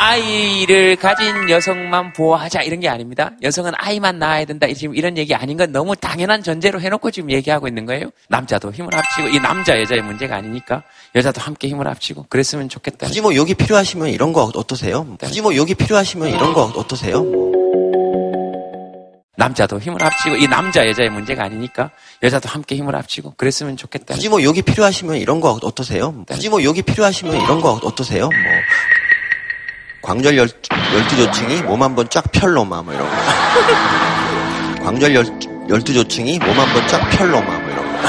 A: 아이를 가진 여성만 보호하자 이런 게 아닙니다. 여성은 아이만 낳아야 된다. 지금 이런 얘기 아닌 건 너무 당연한 전제로 해놓고 지금 얘기하고 있는 거예요. 남자도 힘을 합치고 이 남자 여자의 문제가 아니니까 여자도 함께 힘을 합치고 그랬으면 좋겠다.
I: 굳이 뭐 욕이 필요하시면 이런 거 어떠세요? 굳이 뭐 욕이 필요하시면 이런 거 어떠세요?
A: 남자도 힘을 합치고 이 남자 여자의 문제가 아니니까 여자도 함께 힘을 합치고 그랬으면 좋겠다.
I: 굳이 뭐 욕이 필요하시면 이런 거 어떠세요? 굳이 뭐 욕이 필요하시면 이런 거 어떠세요? 뭐 광절 열, 열두 조층이 몸 한 번 쫙 펼로마 뭐 이런 거. *laughs* 광절 열, 열두 조층이 몸 한 번 쫙 펼로마 뭐 이런 거.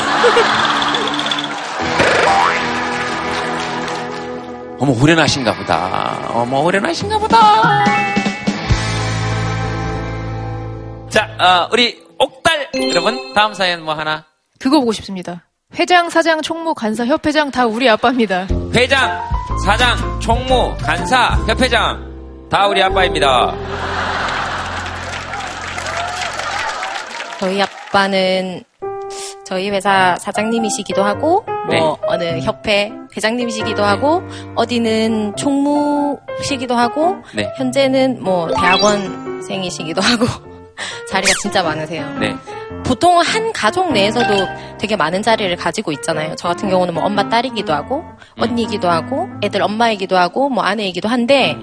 I: *laughs*
A: 어머 후련하신가 보다. 어머 후련하신가 보다. 자, 어, 우리 옥달 여러분 다음 사연 뭐 하나?
H: 그거 보고 싶습니다. 회장, 사장, 총무, 간사, 협회장 다 우리 아빠입니다.
A: 회장, 사장, 총무, 간사, 협회장 다 우리 아빠입니다.
U: 저희 아빠는 저희 회사 사장님이시기도 하고 뭐
A: 네.
U: 어느 협회 회장님이시기도 하고 어디는 총무시기도 하고
A: 네.
U: 현재는 뭐 대학원생이시기도 하고 *laughs* 자리가 진짜 많으세요.
A: 네.
U: 보통 한 가족 내에서도 되게 많은 자리를 가지고 있잖아요. 저 같은 경우는 뭐 엄마 딸이기도 하고 언니이기도 하고 애들 엄마이기도 하고 뭐 아내이기도 한데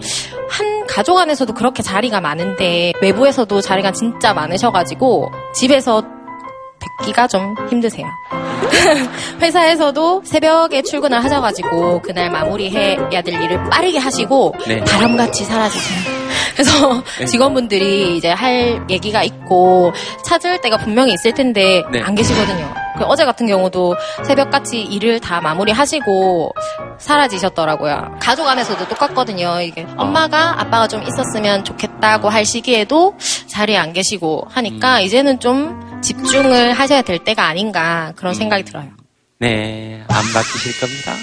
U: 한 가족 안에서도 그렇게 자리가 많은데 외부에서도 자리가 진짜 많으셔가지고 집에서 듣기가 좀 힘드세요. *laughs* 회사에서도 새벽에 출근을 하셔가지고 그날 마무리해야 될 일을 빠르게 하시고
A: 네.
U: 바람같이 사라지세요. 그래서
A: 네.
U: 직원분들이 이제 할 얘기가 있고 찾을 때가 분명히 있을 텐데
A: 네.
U: 안 계시거든요. 그 어제 같은 경우도 새벽같이 일을 다 마무리하시고 사라지셨더라고요. 가족 안에서도 똑같거든요. 이게 엄마가 아빠가 좀 있었으면 좋겠다고 할 시기에도 자리에 안 계시고 하니까 이제는 좀 집중을 하셔야 될 때가 아닌가 그런 생각이 들어요.
A: 네, 안 바뀌실 겁니다.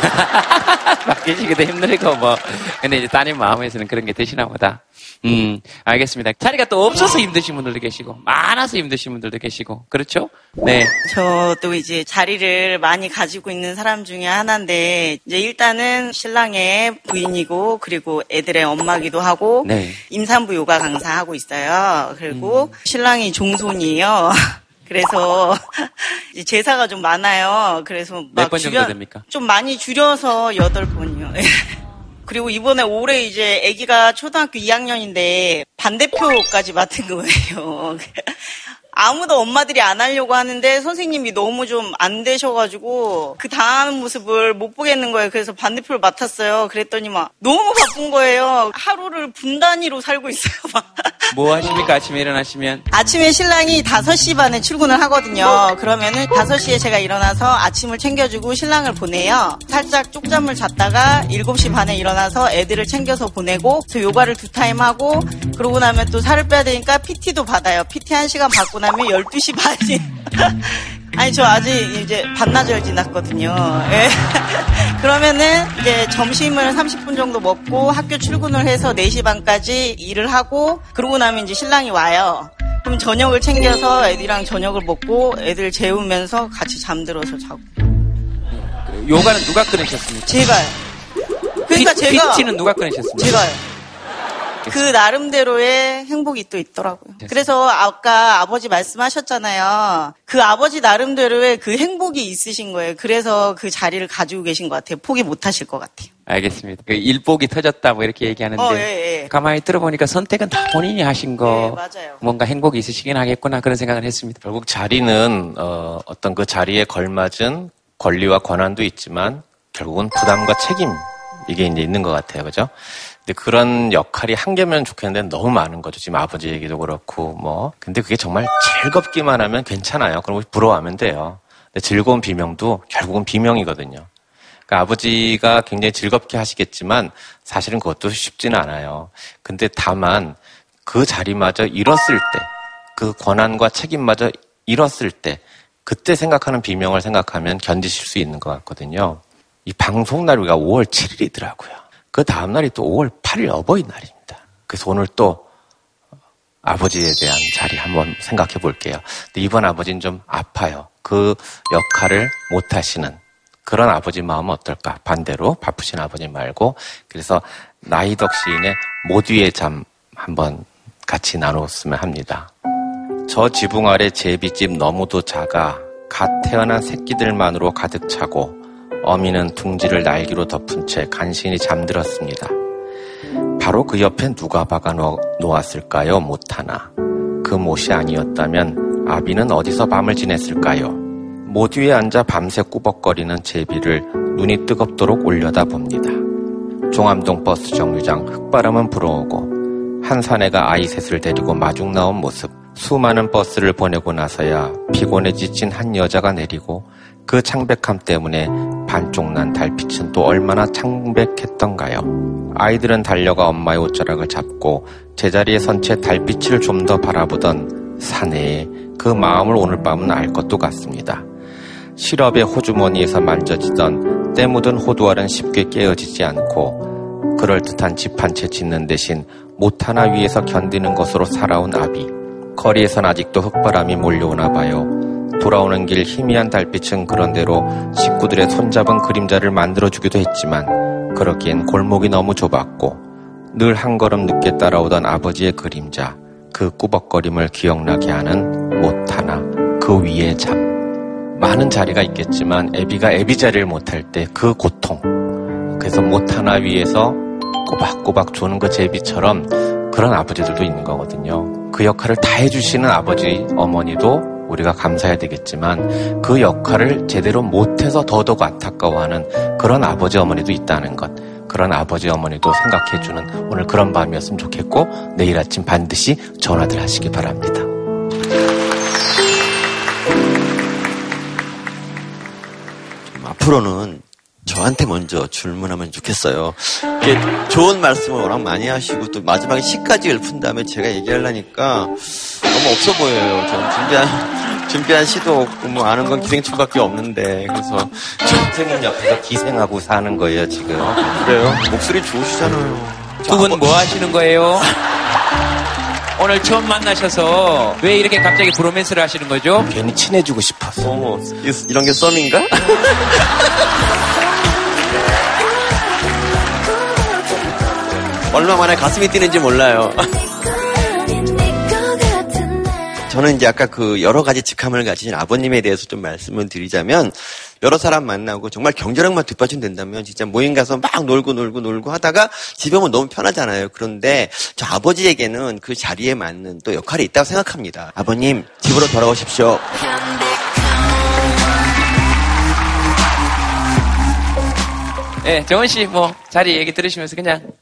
A: *laughs* 바뀌시기도 힘들고 뭐. 근데 이제 따님 마음에서는 그런 게 드시나 보다. 음, 알겠습니다. 자리가 또 없어서 힘드신 분들도 계시고, 많아서 힘드신 분들도 계시고, 그렇죠? 네.
V: 저도 이제 자리를 많이 가지고 있는 사람 중에 하나인데 이제 일단은 신랑의 부인이고 그리고 애들의 엄마기도 하고
A: 네.
V: 임산부 요가 강사하고 있어요. 그리고 신랑이 종손이에요. *laughs* 그래서 *laughs* 제사가 좀 많아요. 그래서
A: 몇막번 정도 됩니까?
V: 좀 많이 줄여서 여덟 번이요. *laughs* 그리고 이번에 올해 이제 아기가 초등학교 2학년인데 반대표까지 맡은 거예요. *laughs* 아무도 엄마들이 안 하려고 하는데 선생님이 너무 좀 안 되셔가지고 그 당하는 모습을 못 보겠는 거예요. 그래서 반대표를 맡았어요. 그랬더니 막 너무 바쁜 거예요. 하루를 분 단위로 살고 있어요. 막.
A: 뭐 하십니까? 아침에 일어나시면?
V: 아침에 신랑이 5시 반에 출근을 하거든요. 그러면은 5시에 제가 일어나서 아침을 챙겨주고 신랑을 보내요. 살짝 쪽잠을 잤다가 7시 반에 일어나서 애들을 챙겨서 보내고 저 요가를 두 타임 하고 그러고 나면 또 살을 빼야 되니까 PT도 받아요. PT 1시간 받고 나면 12시 반이 *laughs* 아니 저 아직 이제 반나절 지났거든요. 예. *laughs* 그러면은 이제 점심을 30분 정도 먹고 학교 출근을 해서 4시 반까지 일을 하고 그러고 나면 이제 신랑이 와요. 그럼 저녁을 챙겨서 애들이랑 저녁을 먹고 애들 재우면서 같이 잠들어서 자고.
A: 요가는 누가 끊으셨습니까?
V: 제가요. 그러니까
A: 피-
V: 제가
A: PT는 누가 끊으셨습니까?
V: 제가요. 그 나름대로의 행복이 또 있더라고요. 그래서 아까 아버지 말씀하셨잖아요. 그 아버지 나름대로의 그 행복이 있으신 거예요. 그래서 그 자리를 가지고 계신 것 같아요. 포기 못 하실 것 같아요.
A: 알겠습니다. 그 일복이 터졌다 뭐 이렇게 얘기하는데
V: 어, 예, 예.
A: 가만히 들어보니까 선택은 다 본인이 하신 거
V: 맞아요.
A: 뭔가 행복이 있으시긴 하겠구나 그런 생각을 했습니다.
J: 결국 자리는 어, 어떤 그 자리에 걸맞은 권리와 권한도 있지만 결국은 부담과 책임 이게 이제 있는 것 같아요, 그죠? 근데 그런 역할이 한 개면 좋겠는데 너무 많은 거죠. 지금 아버지 얘기도 그렇고 뭐. 근데 그게 정말 즐겁기만 하면 괜찮아요. 그럼 부러워하면 돼요. 근데 즐거운 비명도 결국은 비명이거든요. 그러니까 아버지가 굉장히 즐겁게 하시겠지만 사실은 그것도 쉽지는 않아요. 근데 다만 그 자리마저 잃었을 때, 그 권한과 책임마저 잃었을 때, 그때 생각하는 비명을 생각하면 견디실 수 있는 것 같거든요. 이 방송 날 우리가 5월 7일이더라고요. 그 다음날이 또 5월 8일 어버이날입니다. 그래서 오늘 또 아버지에 대한 자리 한번 생각해 볼게요. 근데 이번 아버지는 좀 아파요. 그 역할을 못 하시는 그런 아버지 마음은 어떨까? 반대로 바쁘신 아버지 말고 그래서 나이덕 시인의 모두의 잠 한번 같이 나눴으면 합니다. 저 지붕 아래 제비집 너무도 작아 갓 태어난 새끼들만으로 가득 차고 어미는 둥지를 날개로 덮은 채 간신히 잠들었습니다. 바로 그 옆에 누가 박아 놓았을까요? 못하나. 그 못이 아니었다면 아비는 어디서 밤을 지냈을까요? 모두에 앉아 밤새 꾸벅거리는 제비를 눈이 뜨겁도록 올려다 봅니다. 종암동 버스 정류장 흙바람은 불어오고 한 사내가 아이 셋을 데리고 마중 나온 모습. 수많은 버스를 보내고 나서야 피곤해 지친 한 여자가 내리고 그 창백함 때문에 반쪽 난 달빛은 또 얼마나 창백했던가요. 아이들은 달려가 엄마의 옷자락을 잡고 제자리에 선 채 달빛을 좀 더 바라보던 사내의 그 마음을 오늘 밤은 알 것도 같습니다. 시럽의 호주머니에서 만져지던 때 묻은 호두알은 쉽게 깨어지지 않고 그럴듯한 집 한 채 짓는 대신 못 하나 위에서 견디는 것으로 살아온 아비. 거리에선 아직도 흙바람이 몰려오나 봐요. 돌아오는 길 희미한 달빛은 그런대로 식구들의 손잡은 그림자를 만들어주기도 했지만 그러기엔 골목이 너무 좁았고 늘 한 걸음 늦게 따라오던 아버지의 그림자 그 꾸벅거림을 기억나게 하는 못 하나 그 위에 잠 많은 자리가 있겠지만 애비가 애비 자리를 못할 때 그 고통 그래서 못 하나 위에서 꼬박꼬박 조는 그 제비처럼 그런 아버지들도 있는 거거든요. 그 역할을 다 해주시는 아버지, 어머니도 우리가 감사해야 되겠지만 그 역할을 제대로 못해서 더더욱 안타까워하는 그런 아버지, 어머니도 있다는 것. 그런 아버지, 어머니도 생각해주는 오늘 그런 밤이었으면 좋겠고 내일 아침 반드시 전화들 하시기 바랍니다.
I: 앞으로는 저한테 먼저 질문하면 좋겠어요. 좋은 말씀을 워낙 많이 하시고 또 마지막에 시까지 읊은 다음에 제가 얘기하려니까 너무 없어 보여요. 전 준비한, 준비한 시도 없고 뭐 아는 건 기생충밖에 없는데 그래서
J: 선생님 옆에서 기생하고 사는 거예요 지금.
I: 그래요? 목소리 좋으시잖아요.
A: 두분뭐 하시는 거예요? *laughs* 오늘 처음 만나셔서 왜 이렇게 갑자기 브로맨스를 하시는 거죠?
J: 괜히 친해지고 싶어서.
I: 어머, 이런 게 썸인가? 얼마 만에 가슴이 뛰는지 몰라요. *laughs* 저는 이제 아까 그 여러 가지 직함을 가지신 아버님에 대해서 좀 말씀을 드리자면 여러 사람 만나고 정말 경제력만 뒷받침된다면 진짜 모임 가서 막 놀고 놀고 놀고 하다가 집에 오면 너무 편하잖아요. 그런데 저 아버지에게는 그 자리에 맞는 또 역할이 있다고 생각합니다. 아버님 집으로 돌아오십시오.
A: 네, 정원 씨 뭐 자리 얘기 들으시면서 그냥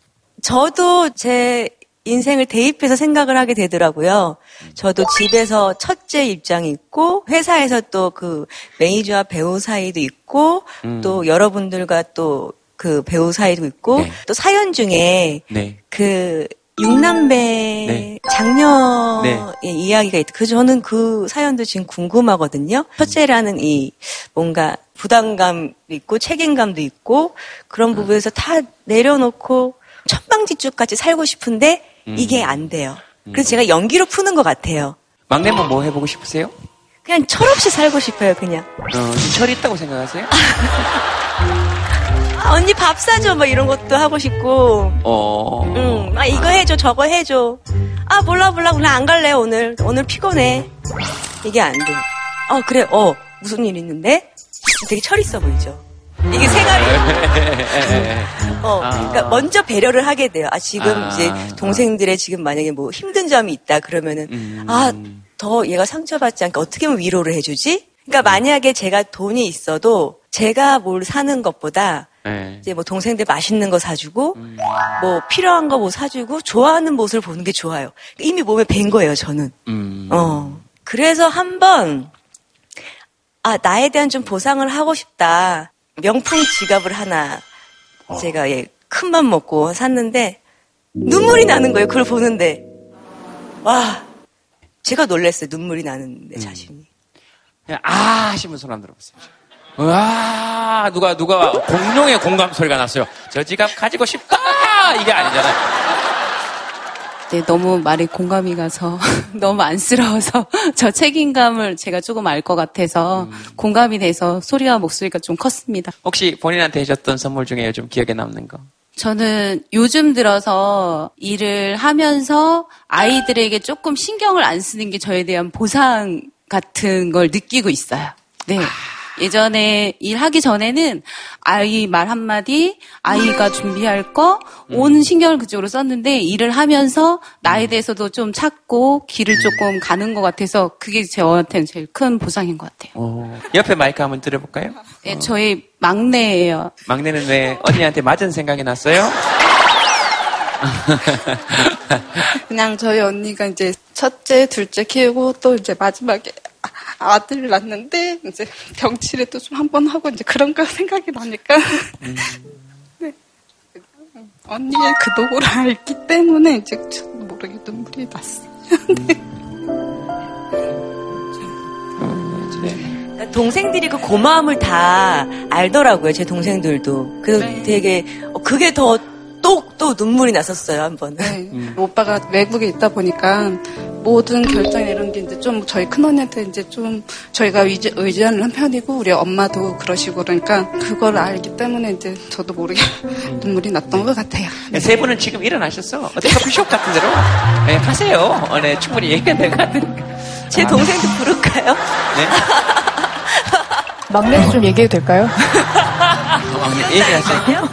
O: 저도 제 인생을 대입해서 생각을 하게 되더라고요. 저도 집에서 첫째 입장이 있고 회사에서 또 그 매니저와 배우 사이도 있고
A: 음.
O: 또 여러분들과 또 그 배우 사이도 있고
A: 네.
O: 또 사연 중에
A: 네.
O: 그 육남배
A: 네.
O: 장녀의
A: 네.
O: 이야기가 있다. 그 저는 그 사연도 지금 궁금하거든요. 첫째라는 이 뭔가 부담감 있고 책임감도 있고 그런 부분에서 다 내려놓고 천방지축까지 살고 싶은데
A: 음.
O: 이게 안 돼요. 그래서 제가 연기로 푸는 것 같아요.
A: 막내는 뭐 해보고 싶으세요?
O: 그냥 철없이 살고 싶어요, 그냥.
A: 어, 철이 있다고 생각하세요? *laughs*
O: 아, 언니 밥 사줘 막 이런 것도 하고 싶고
A: 어.
O: 응, 아 이거 해줘 저거 해줘 아 몰라 몰라 그냥 안 갈래 오늘 오늘 피곤해 이게 안 돼. 어 그래 어 무슨 일 있는데 되게 철 있어 보이죠. 이게 생활이 *laughs* 어, 그러니까 먼저 배려를 하게 돼요. 아, 지금
A: 아.
O: 이제 동생들의 지금 만약에 뭐 힘든 점이 있다 그러면은 아, 더 얘가 상처받지 않게 어떻게 하면 위로를 해주지? 그러니까 만약에 제가 돈이 있어도 제가 뭘 사는 것보다
A: 네.
O: 이제 뭐 동생들 맛있는 거 사주고 뭐 필요한 거 뭐 사주고 좋아하는 모습을 보는 게 좋아요. 이미 몸에 밴 거예요, 저는.
A: 음.
O: 어. 그래서 한번 아 나에 대한 좀 보상을 하고 싶다. 명품 지갑을 하나 제가 예, 큰 맘 먹고 샀는데 눈물이 나는 거예요. 그걸 보는데 와 제가 놀랐어요. 눈물이 나는 내 자신이.
A: 그냥 아 하시면 손 안 들어봤습니다. 와 누가 누가 공룡의 공감 소리가 났어요. 저 지갑 가지고 싶다 이게 아니잖아요.
W: 네, 너무 말에 공감이 가서 *laughs* 너무 안쓰러워서 *laughs* 저 책임감을 제가 조금 알 것 같아서 공감이 돼서 소리와 목소리가 좀 컸습니다.
A: 혹시 본인한테 해줬던 선물 중에 요즘 기억에 남는 거?
W: 저는 요즘 들어서 일을 하면서 아이들에게 조금 신경을 안 쓰는 게 저에 대한 보상 같은 걸 느끼고 있어요. 네. 예전에 일하기 전에는 아이 말 한마디, 아이가 준비할 거, 온 신경을 그쪽으로 썼는데 일을 하면서 나에 대해서도 좀 찾고 길을 조금 가는 것 같아서 그게 저한테는 제일 큰 보상인 것 같아요.
A: 어, 옆에 마이크 한번 들어볼까요?
W: 네, 저희 막내예요.
A: 막내는 왜 언니한테 맞은 생각이 났어요? *laughs*
X: 그냥 저희 언니가 이제 첫째, 둘째 키우고 또 이제 마지막에 아- 아들을 낳는데 이제 병치레도 좀 한 번 하고 이제 그런 거 생각이 나니까 *laughs* 네. 언니의 그 노고를 알기 때문에 이제 모르게 눈물이 났어요.
O: 그러니까 *laughs* 동생들이 그 고마움을 다 알더라고요. 제 동생들도. 그래서 되게 어, 그게 더 또또 눈물이 났었어요 한 번은.
X: 네. 오빠가 외국에 있다 보니까 모든 결정 이런 게 이제 좀 저희 큰 언니한테 이제 좀 저희가 의지, 의지하는 한 편이고 우리 엄마도 그러시고 그러니까 그걸 알기 때문에 이제 저도 모르게 *laughs* 눈물이 났던 것 같아요.
A: 네, 세 분은 지금 일어나셨어. 어디 커피숍 같은 데로 네, 하세요. 어, 네, 충분히 얘기가 될것 같으니까.
O: 제 동생도 부를까요?
A: 네.
H: 막내도 좀 얘기해도 될까요? *laughs*
A: 어, 얘기하세요.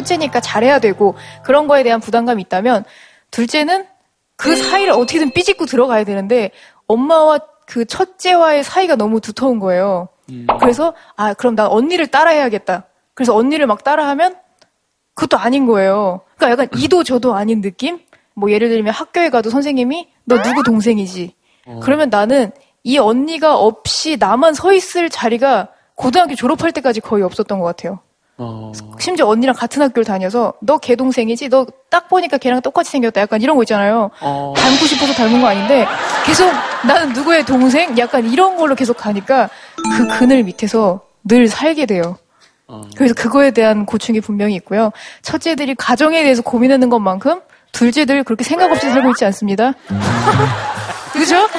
H: 첫째니까 잘해야 되고 그런 거에 대한 부담감이 있다면 둘째는 그 사이를 어떻게든 삐짓고 들어가야 되는데 엄마와 그 첫째와의 사이가 너무 두터운 거예요. 그래서 아 그럼 난 언니를 따라해야겠다. 그래서 언니를 막 따라하면 그것도 아닌 거예요. 그러니까 약간 이도 저도 아닌 느낌? 뭐 예를 들면 학교에 가도 선생님이 너 누구 동생이지? 그러면 나는 이 언니가 없이 나만 서 있을 자리가 고등학교 졸업할 때까지 거의 없었던 것 같아요. 심지어 언니랑 같은 학교를 다녀서 너 걔 동생이지? 너 딱 보니까 걔랑 똑같이 생겼다. 약간 이런 거 있잖아요. 닮고 싶어서 닮은 거 아닌데 계속 나는 누구의 동생? 약간 이런 걸로 계속 가니까 그 그늘 밑에서 늘 살게 돼요. 그래서 그거에 대한 고충이 분명히 있고요. 첫째들이 가정에 대해서 고민하는 것만큼 둘째들 그렇게 생각 없이 살고 있지 않습니다. *laughs* 그죠? *laughs*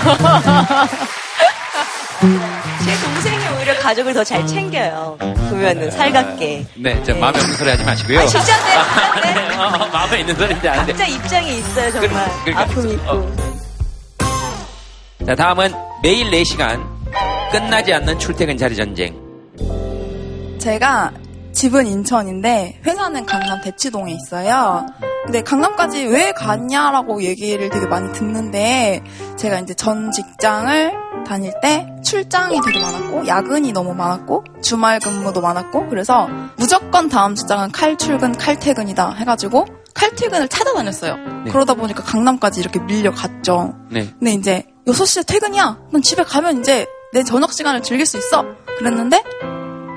O: 제 동생이 오히려 가족을 더 잘 챙겨요. 보면은 살갑게.
A: 네, 저 마음에 없는 소리 하지 마시고요.
O: 아, 진짜네, 진짜네. *laughs*
A: 어, 마음에 있는 소리인지 아는데.
O: 각자 입장이 있어요 정말.
A: 그러니까
O: 아픔이 있고.
A: 자, 다음은 매일 4시간 끝나지 않는 출퇴근 자리 전쟁.
Y: 제가 집은 인천인데 회사는 강남 대치동에 있어요. 근데 강남까지 왜 갔냐라고 얘기를 되게 많이 듣는데 제가 이제 전 직장을 다닐 때 출장이 되게 많았고 야근이 너무 많았고 주말 근무도 많았고 그래서 무조건 다음 직장은 칼출근 칼퇴근이다 해가지고 칼퇴근을 찾아다녔어요.
A: 네.
Y: 그러다 보니까 강남까지 이렇게 밀려갔죠.
A: 네.
Y: 근데 이제 6시에 퇴근이야. 난 집에 가면 이제 내 저녁 시간을 즐길 수 있어. 그랬는데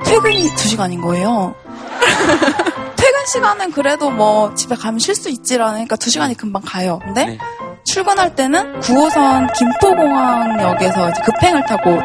Y: 퇴근이 2시간인 거예요. *laughs* 퇴근 시간은 그래도 뭐 집에 가면 쉴 수 있지라니까 2시간이 금방 가요. 근데 출근할 때는 9호선 김포공항역에서 이제 급행을 타고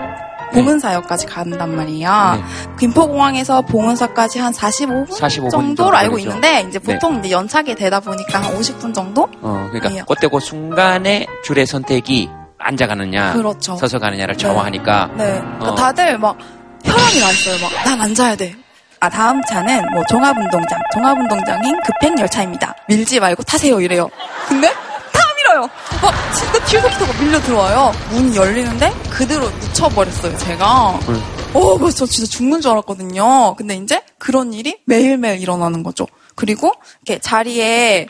Y: 봉은사역까지 간단 말이야. 김포공항에서 봉은사까지 한 45분,
A: 45분
Y: 정도로 알고
A: 걸리죠.
Y: 있는데 이제
A: 네.
Y: 보통 이제 연착이 되다 보니까 한 50분 정도?
A: 어, 그러니까
Y: 네.
A: 그때 그 순간에 줄의 선택이 앉아 가느냐,
Y: 그렇죠.
A: 서서 가느냐를 좌우하니까
Y: 네. 그러니까
A: 어.
Y: 다들 막 혈압이 나 있어요. 막 난 앉아야 돼. 아 다음 차는 뭐 종합운동장, 종합운동장인 급행열차입니다. 밀지 말고 타세요 이래요. 근데 다 밀어요. 막 진짜 뒤에서부터 막 밀려 들어와요. 문이 열리는데 그대로 묻혀버렸어요 제가. 어, 그래서 저 진짜 죽는 줄 알았거든요. 근데 이제 그런 일이 매일매일 일어나는 거죠. 그리고 이렇게 자리에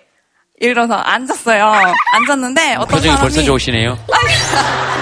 Y: 일어나서 앉았어요. 앉았는데 어떤
A: 표정이
Y: 사람이
A: 벌써 좋으시네요.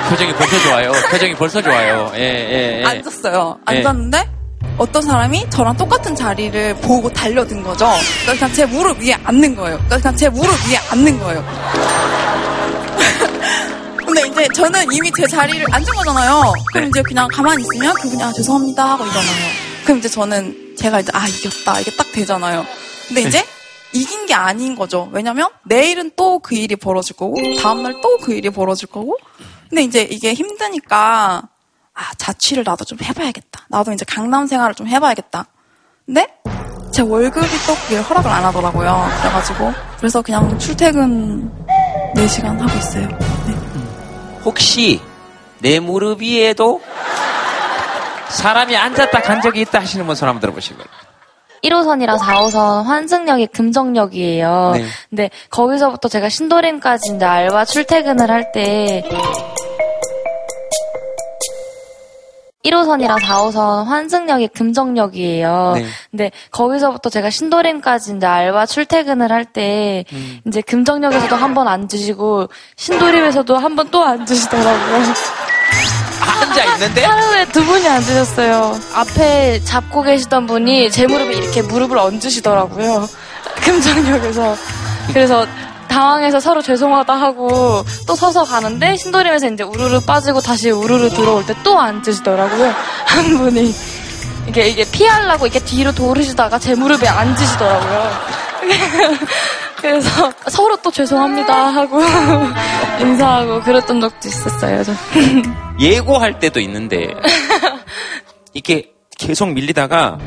A: 표정이 벌써 좋아요. 표정이 벌써 좋아요. 예, 예, 예.
Y: 앉았어요.
A: 예.
Y: 앉았는데 어떤 사람이 저랑 똑같은 자리를 보고 달려든 거죠. 그러니까 그냥 제 무릎 위에 앉는 거예요. 그러니까 그냥 제 무릎 위에 앉는 거예요. *laughs* 근데 이제 저는 이미 제 자리를 앉은 거잖아요. 그럼 이제 그냥 가만히 있으면 그분이 아 죄송합니다 하고 일어나요. 그럼 이제 저는 제가 이제 아 이겼다 이게 딱 되잖아요. 근데 이제 이긴 게 아닌 거죠. 왜냐면 내일은 또 그 일이 벌어질 거고 다음날 또 그 일이 벌어질 거고. 근데 이제 이게 힘드니까 아 자취를 나도 좀 해봐야겠다. 나도 이제 강남 생활을 좀 해봐야겠다. 근데 제 월급이 또 그게 허락을 안 하더라고요. 그래가지고 그래서 그냥 출퇴근 4시간 하고 있어요.
A: 혹시 내 무릎 위에도 사람이 앉았다 간 적이 있다 하시는 분 손 한번 들어보시고요.
Z: 1호선이랑 4호선 환승역이 금정역이에요.
A: 네.
Z: 근데 거기서부터 제가 신도림까지 이제 알바 출퇴근을 할 때 1호선이랑 4호선 환승역이 금정역이에요.
A: 네.
Z: 근데 거기서부터 제가 신도림까지 이제 알바 출퇴근을 할때
A: 음.
Z: 이제 금정역에서도 한 번 앉으시고 신도림에서도 한 번 또 앉으시더라고요.
A: 앉아 있는데? *laughs*
Z: 하루에 두 분이 앉으셨어요. 앞에 잡고 계시던 분이 제 무릎에 이렇게 무릎을 얹으시더라고요. *laughs* 금정역에서. 그래서 당황해서 서로 죄송하다 하고 또 서서 가는데 신도림에서 이제 우르르 빠지고 다시 우르르 들어올 때 또 앉으시더라고요. *laughs* 한 분이. 이게, 이게 피하려고 이렇게 뒤로 도르시다가 제 무릎에 앉으시더라고요. *laughs* 그래서 서로 또 죄송합니다 하고 *laughs* 인사하고 그랬던 적도 있었어요. 저.
A: 예고할 때도 있는데 이렇게 계속 밀리다가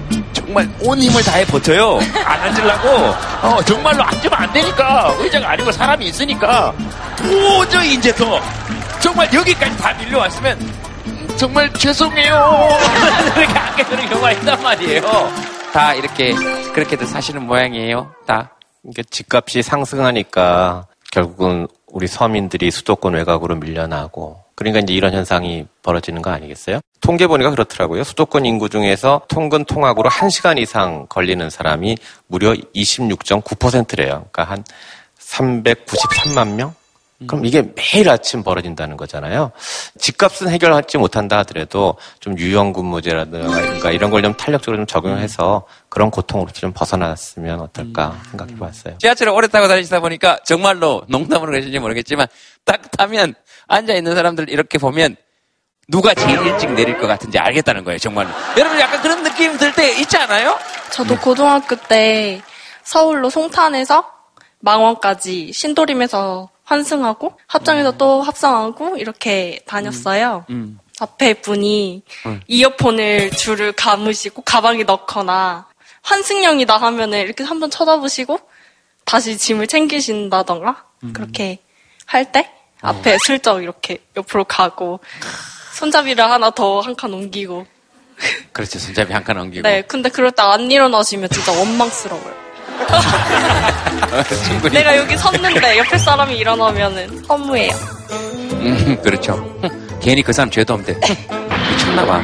A: 정말 온 힘을 다해 버텨요. 안 앉으려고. 어, 정말로 앉으면 안 되니까. 의자가 아니고 사람이 있으니까. 도저히 이제 더. 정말 여기까지 다 밀려왔으면 정말 죄송해요. 이렇게 안게 되는 경우가 있단 말이에요. 다 이렇게 그렇게들 사시는 모양이에요. 다.
J: 이게 집값이 상승하니까 결국은 우리 서민들이 수도권 외곽으로 밀려나고 그러니까 이제 이런 현상이 벌어지는 거 아니겠어요? 통계 보니까 그렇더라고요. 수도권 인구 중에서 통근 통학으로 1시간 이상 걸리는 사람이 무려 26.9%래요. 그러니까 한 393만 명? 그럼 이게 매일 아침 벌어진다는 거잖아요. 집값은 해결하지 못한다 하더라도 좀 유연근무제라든가 이런 걸 좀 탄력적으로 좀 적용해서 그런 고통으로부터 좀 벗어났으면 어떨까 생각해 봤어요.
A: 지하철을 오래 타고 다니시다 보니까 정말로 농담으로 그러실지 모르겠지만 딱 타면 앉아 있는 사람들 이렇게 보면 누가 제일 일찍 내릴 것 같은지 알겠다는 거예요, 정말로. 여러분 약간 그런 느낌 들 때 있지 않아요?
R: 저도 고등학교 때 서울로 송탄에서 망원까지 신도림에서 환승하고 합정에서 또 합성하고 이렇게 다녔어요.
A: 음.
R: 앞에 분이
A: 음.
R: 이어폰을 줄을 감으시고 가방에 넣거나 환승역이다 하면은 이렇게 한번 쳐다보시고 다시 짐을 챙기신다던가
A: 음.
R: 그렇게 할때
A: 어.
R: 앞에 슬쩍 이렇게 옆으로 가고 손잡이를 하나 더 한 칸 옮기고
A: 그렇죠. 손잡이 한 칸 옮기고.
R: 네 근데 그럴 때 안 일어나시면 진짜 원망스러워요.
A: 충분히.
R: 내가 여기 섰는데 옆에 사람이 일어나면은 허무해요.
A: 음, 그렇죠. 괜히 그 사람 죄도 없는데 미쳤나봐.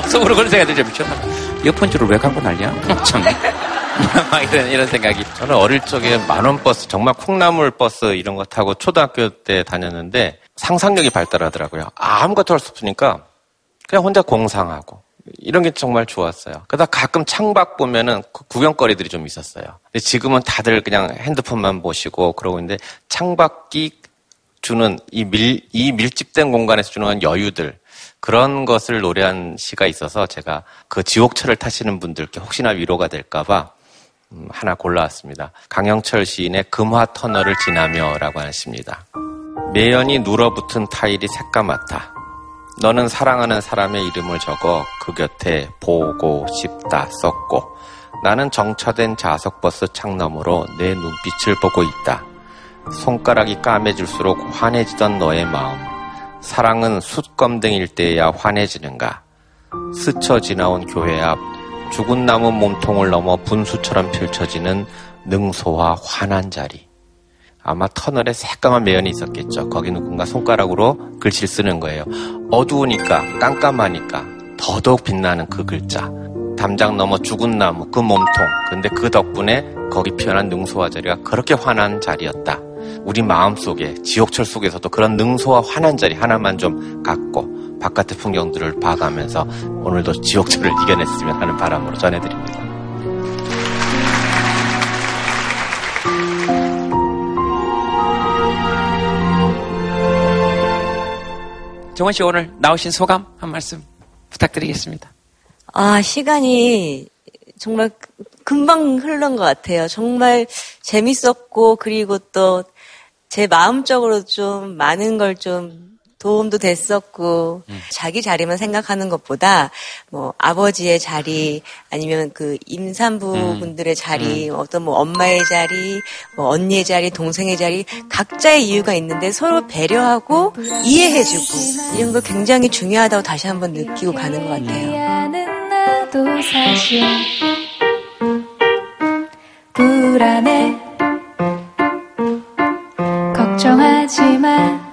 A: *laughs* 속으로 그런 생각이 들죠. 미쳤나봐. 이어폰줄을 왜 감고 난리야? *laughs* 참. *laughs* 막 이런, 이런 생각이.
J: 저는 어릴 적에 만원 버스, 정말 콩나물 버스 이런 거 타고 초등학교 때 다녔는데 상상력이 발달하더라고요. 아무것도 할 수 없으니까 그냥 혼자 공상하고 이런 게 정말 좋았어요. 그러다 가끔 창밖 보면은 그 구경거리들이 좀 있었어요. 근데 지금은 다들 그냥 핸드폰만 보시고 그러고 있는데 창밖이 주는 이 밀, 이 밀집된 공간에서 주는 여유들 그런 것을 노래한 시가 있어서 제가 그 지옥철을 타시는 분들께 혹시나 위로가 될까봐 음, 하나 골라왔습니다. 강영철 시인의 금화 터널을 지나며라고 하는 시입니다. 매연이 눌어붙은 타일이 새까맣다. 너는 사랑하는 사람의 이름을 적어 그 곁에 보고 싶다 썼고 나는 정차된 좌석버스 창너머로 내 눈빛을 보고 있다. 손가락이 까매질수록 환해지던 너의 마음. 사랑은 숯검댕일 때야 환해지는가. 스쳐 지나온 교회 앞 죽은 나무 몸통을 넘어 분수처럼 펼쳐지는 능소와 환한 자리. 아마 터널에 새까만 매연이 있었겠죠. 거기 누군가 손가락으로 글씨를 쓰는 거예요. 어두우니까 깜깜하니까 더더욱 빛나는 그 글자. 담장 넘어 죽은 나무, 그 몸통. 근데 그 덕분에 거기 피어난 능소와 자리가 그렇게 환한 자리였다. 우리 마음 속에, 지옥철 속에서도 그런 능소와 환한 자리 하나만 좀 갖고 바깥의 풍경들을 봐가면서 오늘도 지옥철을 이겨냈으면 하는 바람으로 전해드립니다.
A: 정원 씨 오늘 나오신 소감 한 말씀 부탁드리겠습니다.
O: 아, 시간이 정말 금방 흐른 것 같아요. 정말 재밌었고, 그리고 또 제 마음적으로 좀 많은 걸좀 도움도 됐었고, 자기 자리만 생각하는 것보다, 뭐, 아버지의 자리, 아니면 그 임산부
P: 음.
O: 분들의 자리, 어떤 뭐 엄마의 자리, 뭐 언니의 자리, 동생의 자리, 각자의 이유가 있는데 서로 배려하고 이해해주고, 이런 거 굉장히 중요하다고 다시 한번 느끼고 가는 것 같아요.
P: 나도 사실 불안해 걱정하지만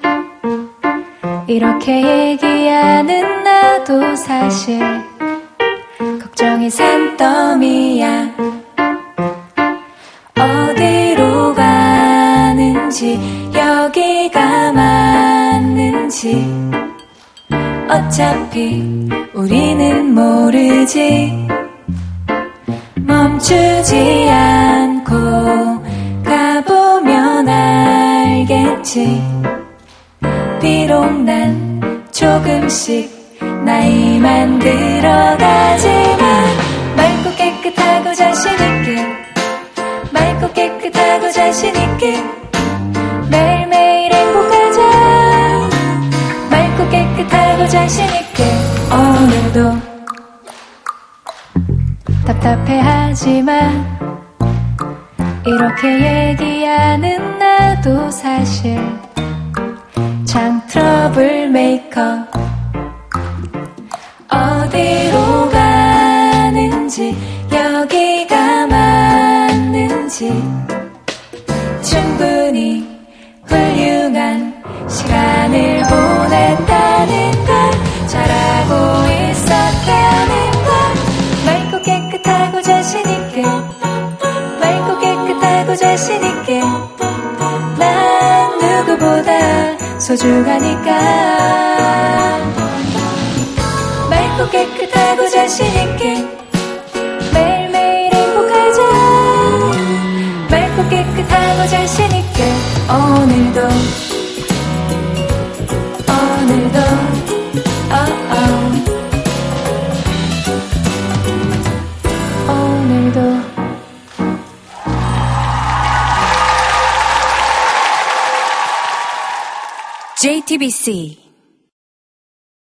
P: 이렇게 얘기하는 나도 사실 걱정이 산더미야. 어디로 가는지 여기가 맞는지. 어차피 우리는 모르지. 멈추지 않고 가보면 알겠지 비록 난 조금씩 나이만 들어가지만 맑고 깨끗하고 자신있게 맑고 깨끗하고 자신있게 매일매일 행복하자 맑고 깨끗하고 자신있게 오늘도 답답해하지만 이렇게 얘기하는 나도 사실 참 trouble maker. 어디로 가는지 여기가 맞는지. 충분히 훌륭한 시간을 보냈다는 걸 잘하고 소중하니까. 맑고 깨끗하고 자신있게 매일매일 행복하자. 맑고 깨끗하고 자신있게 오늘도
K: JTBC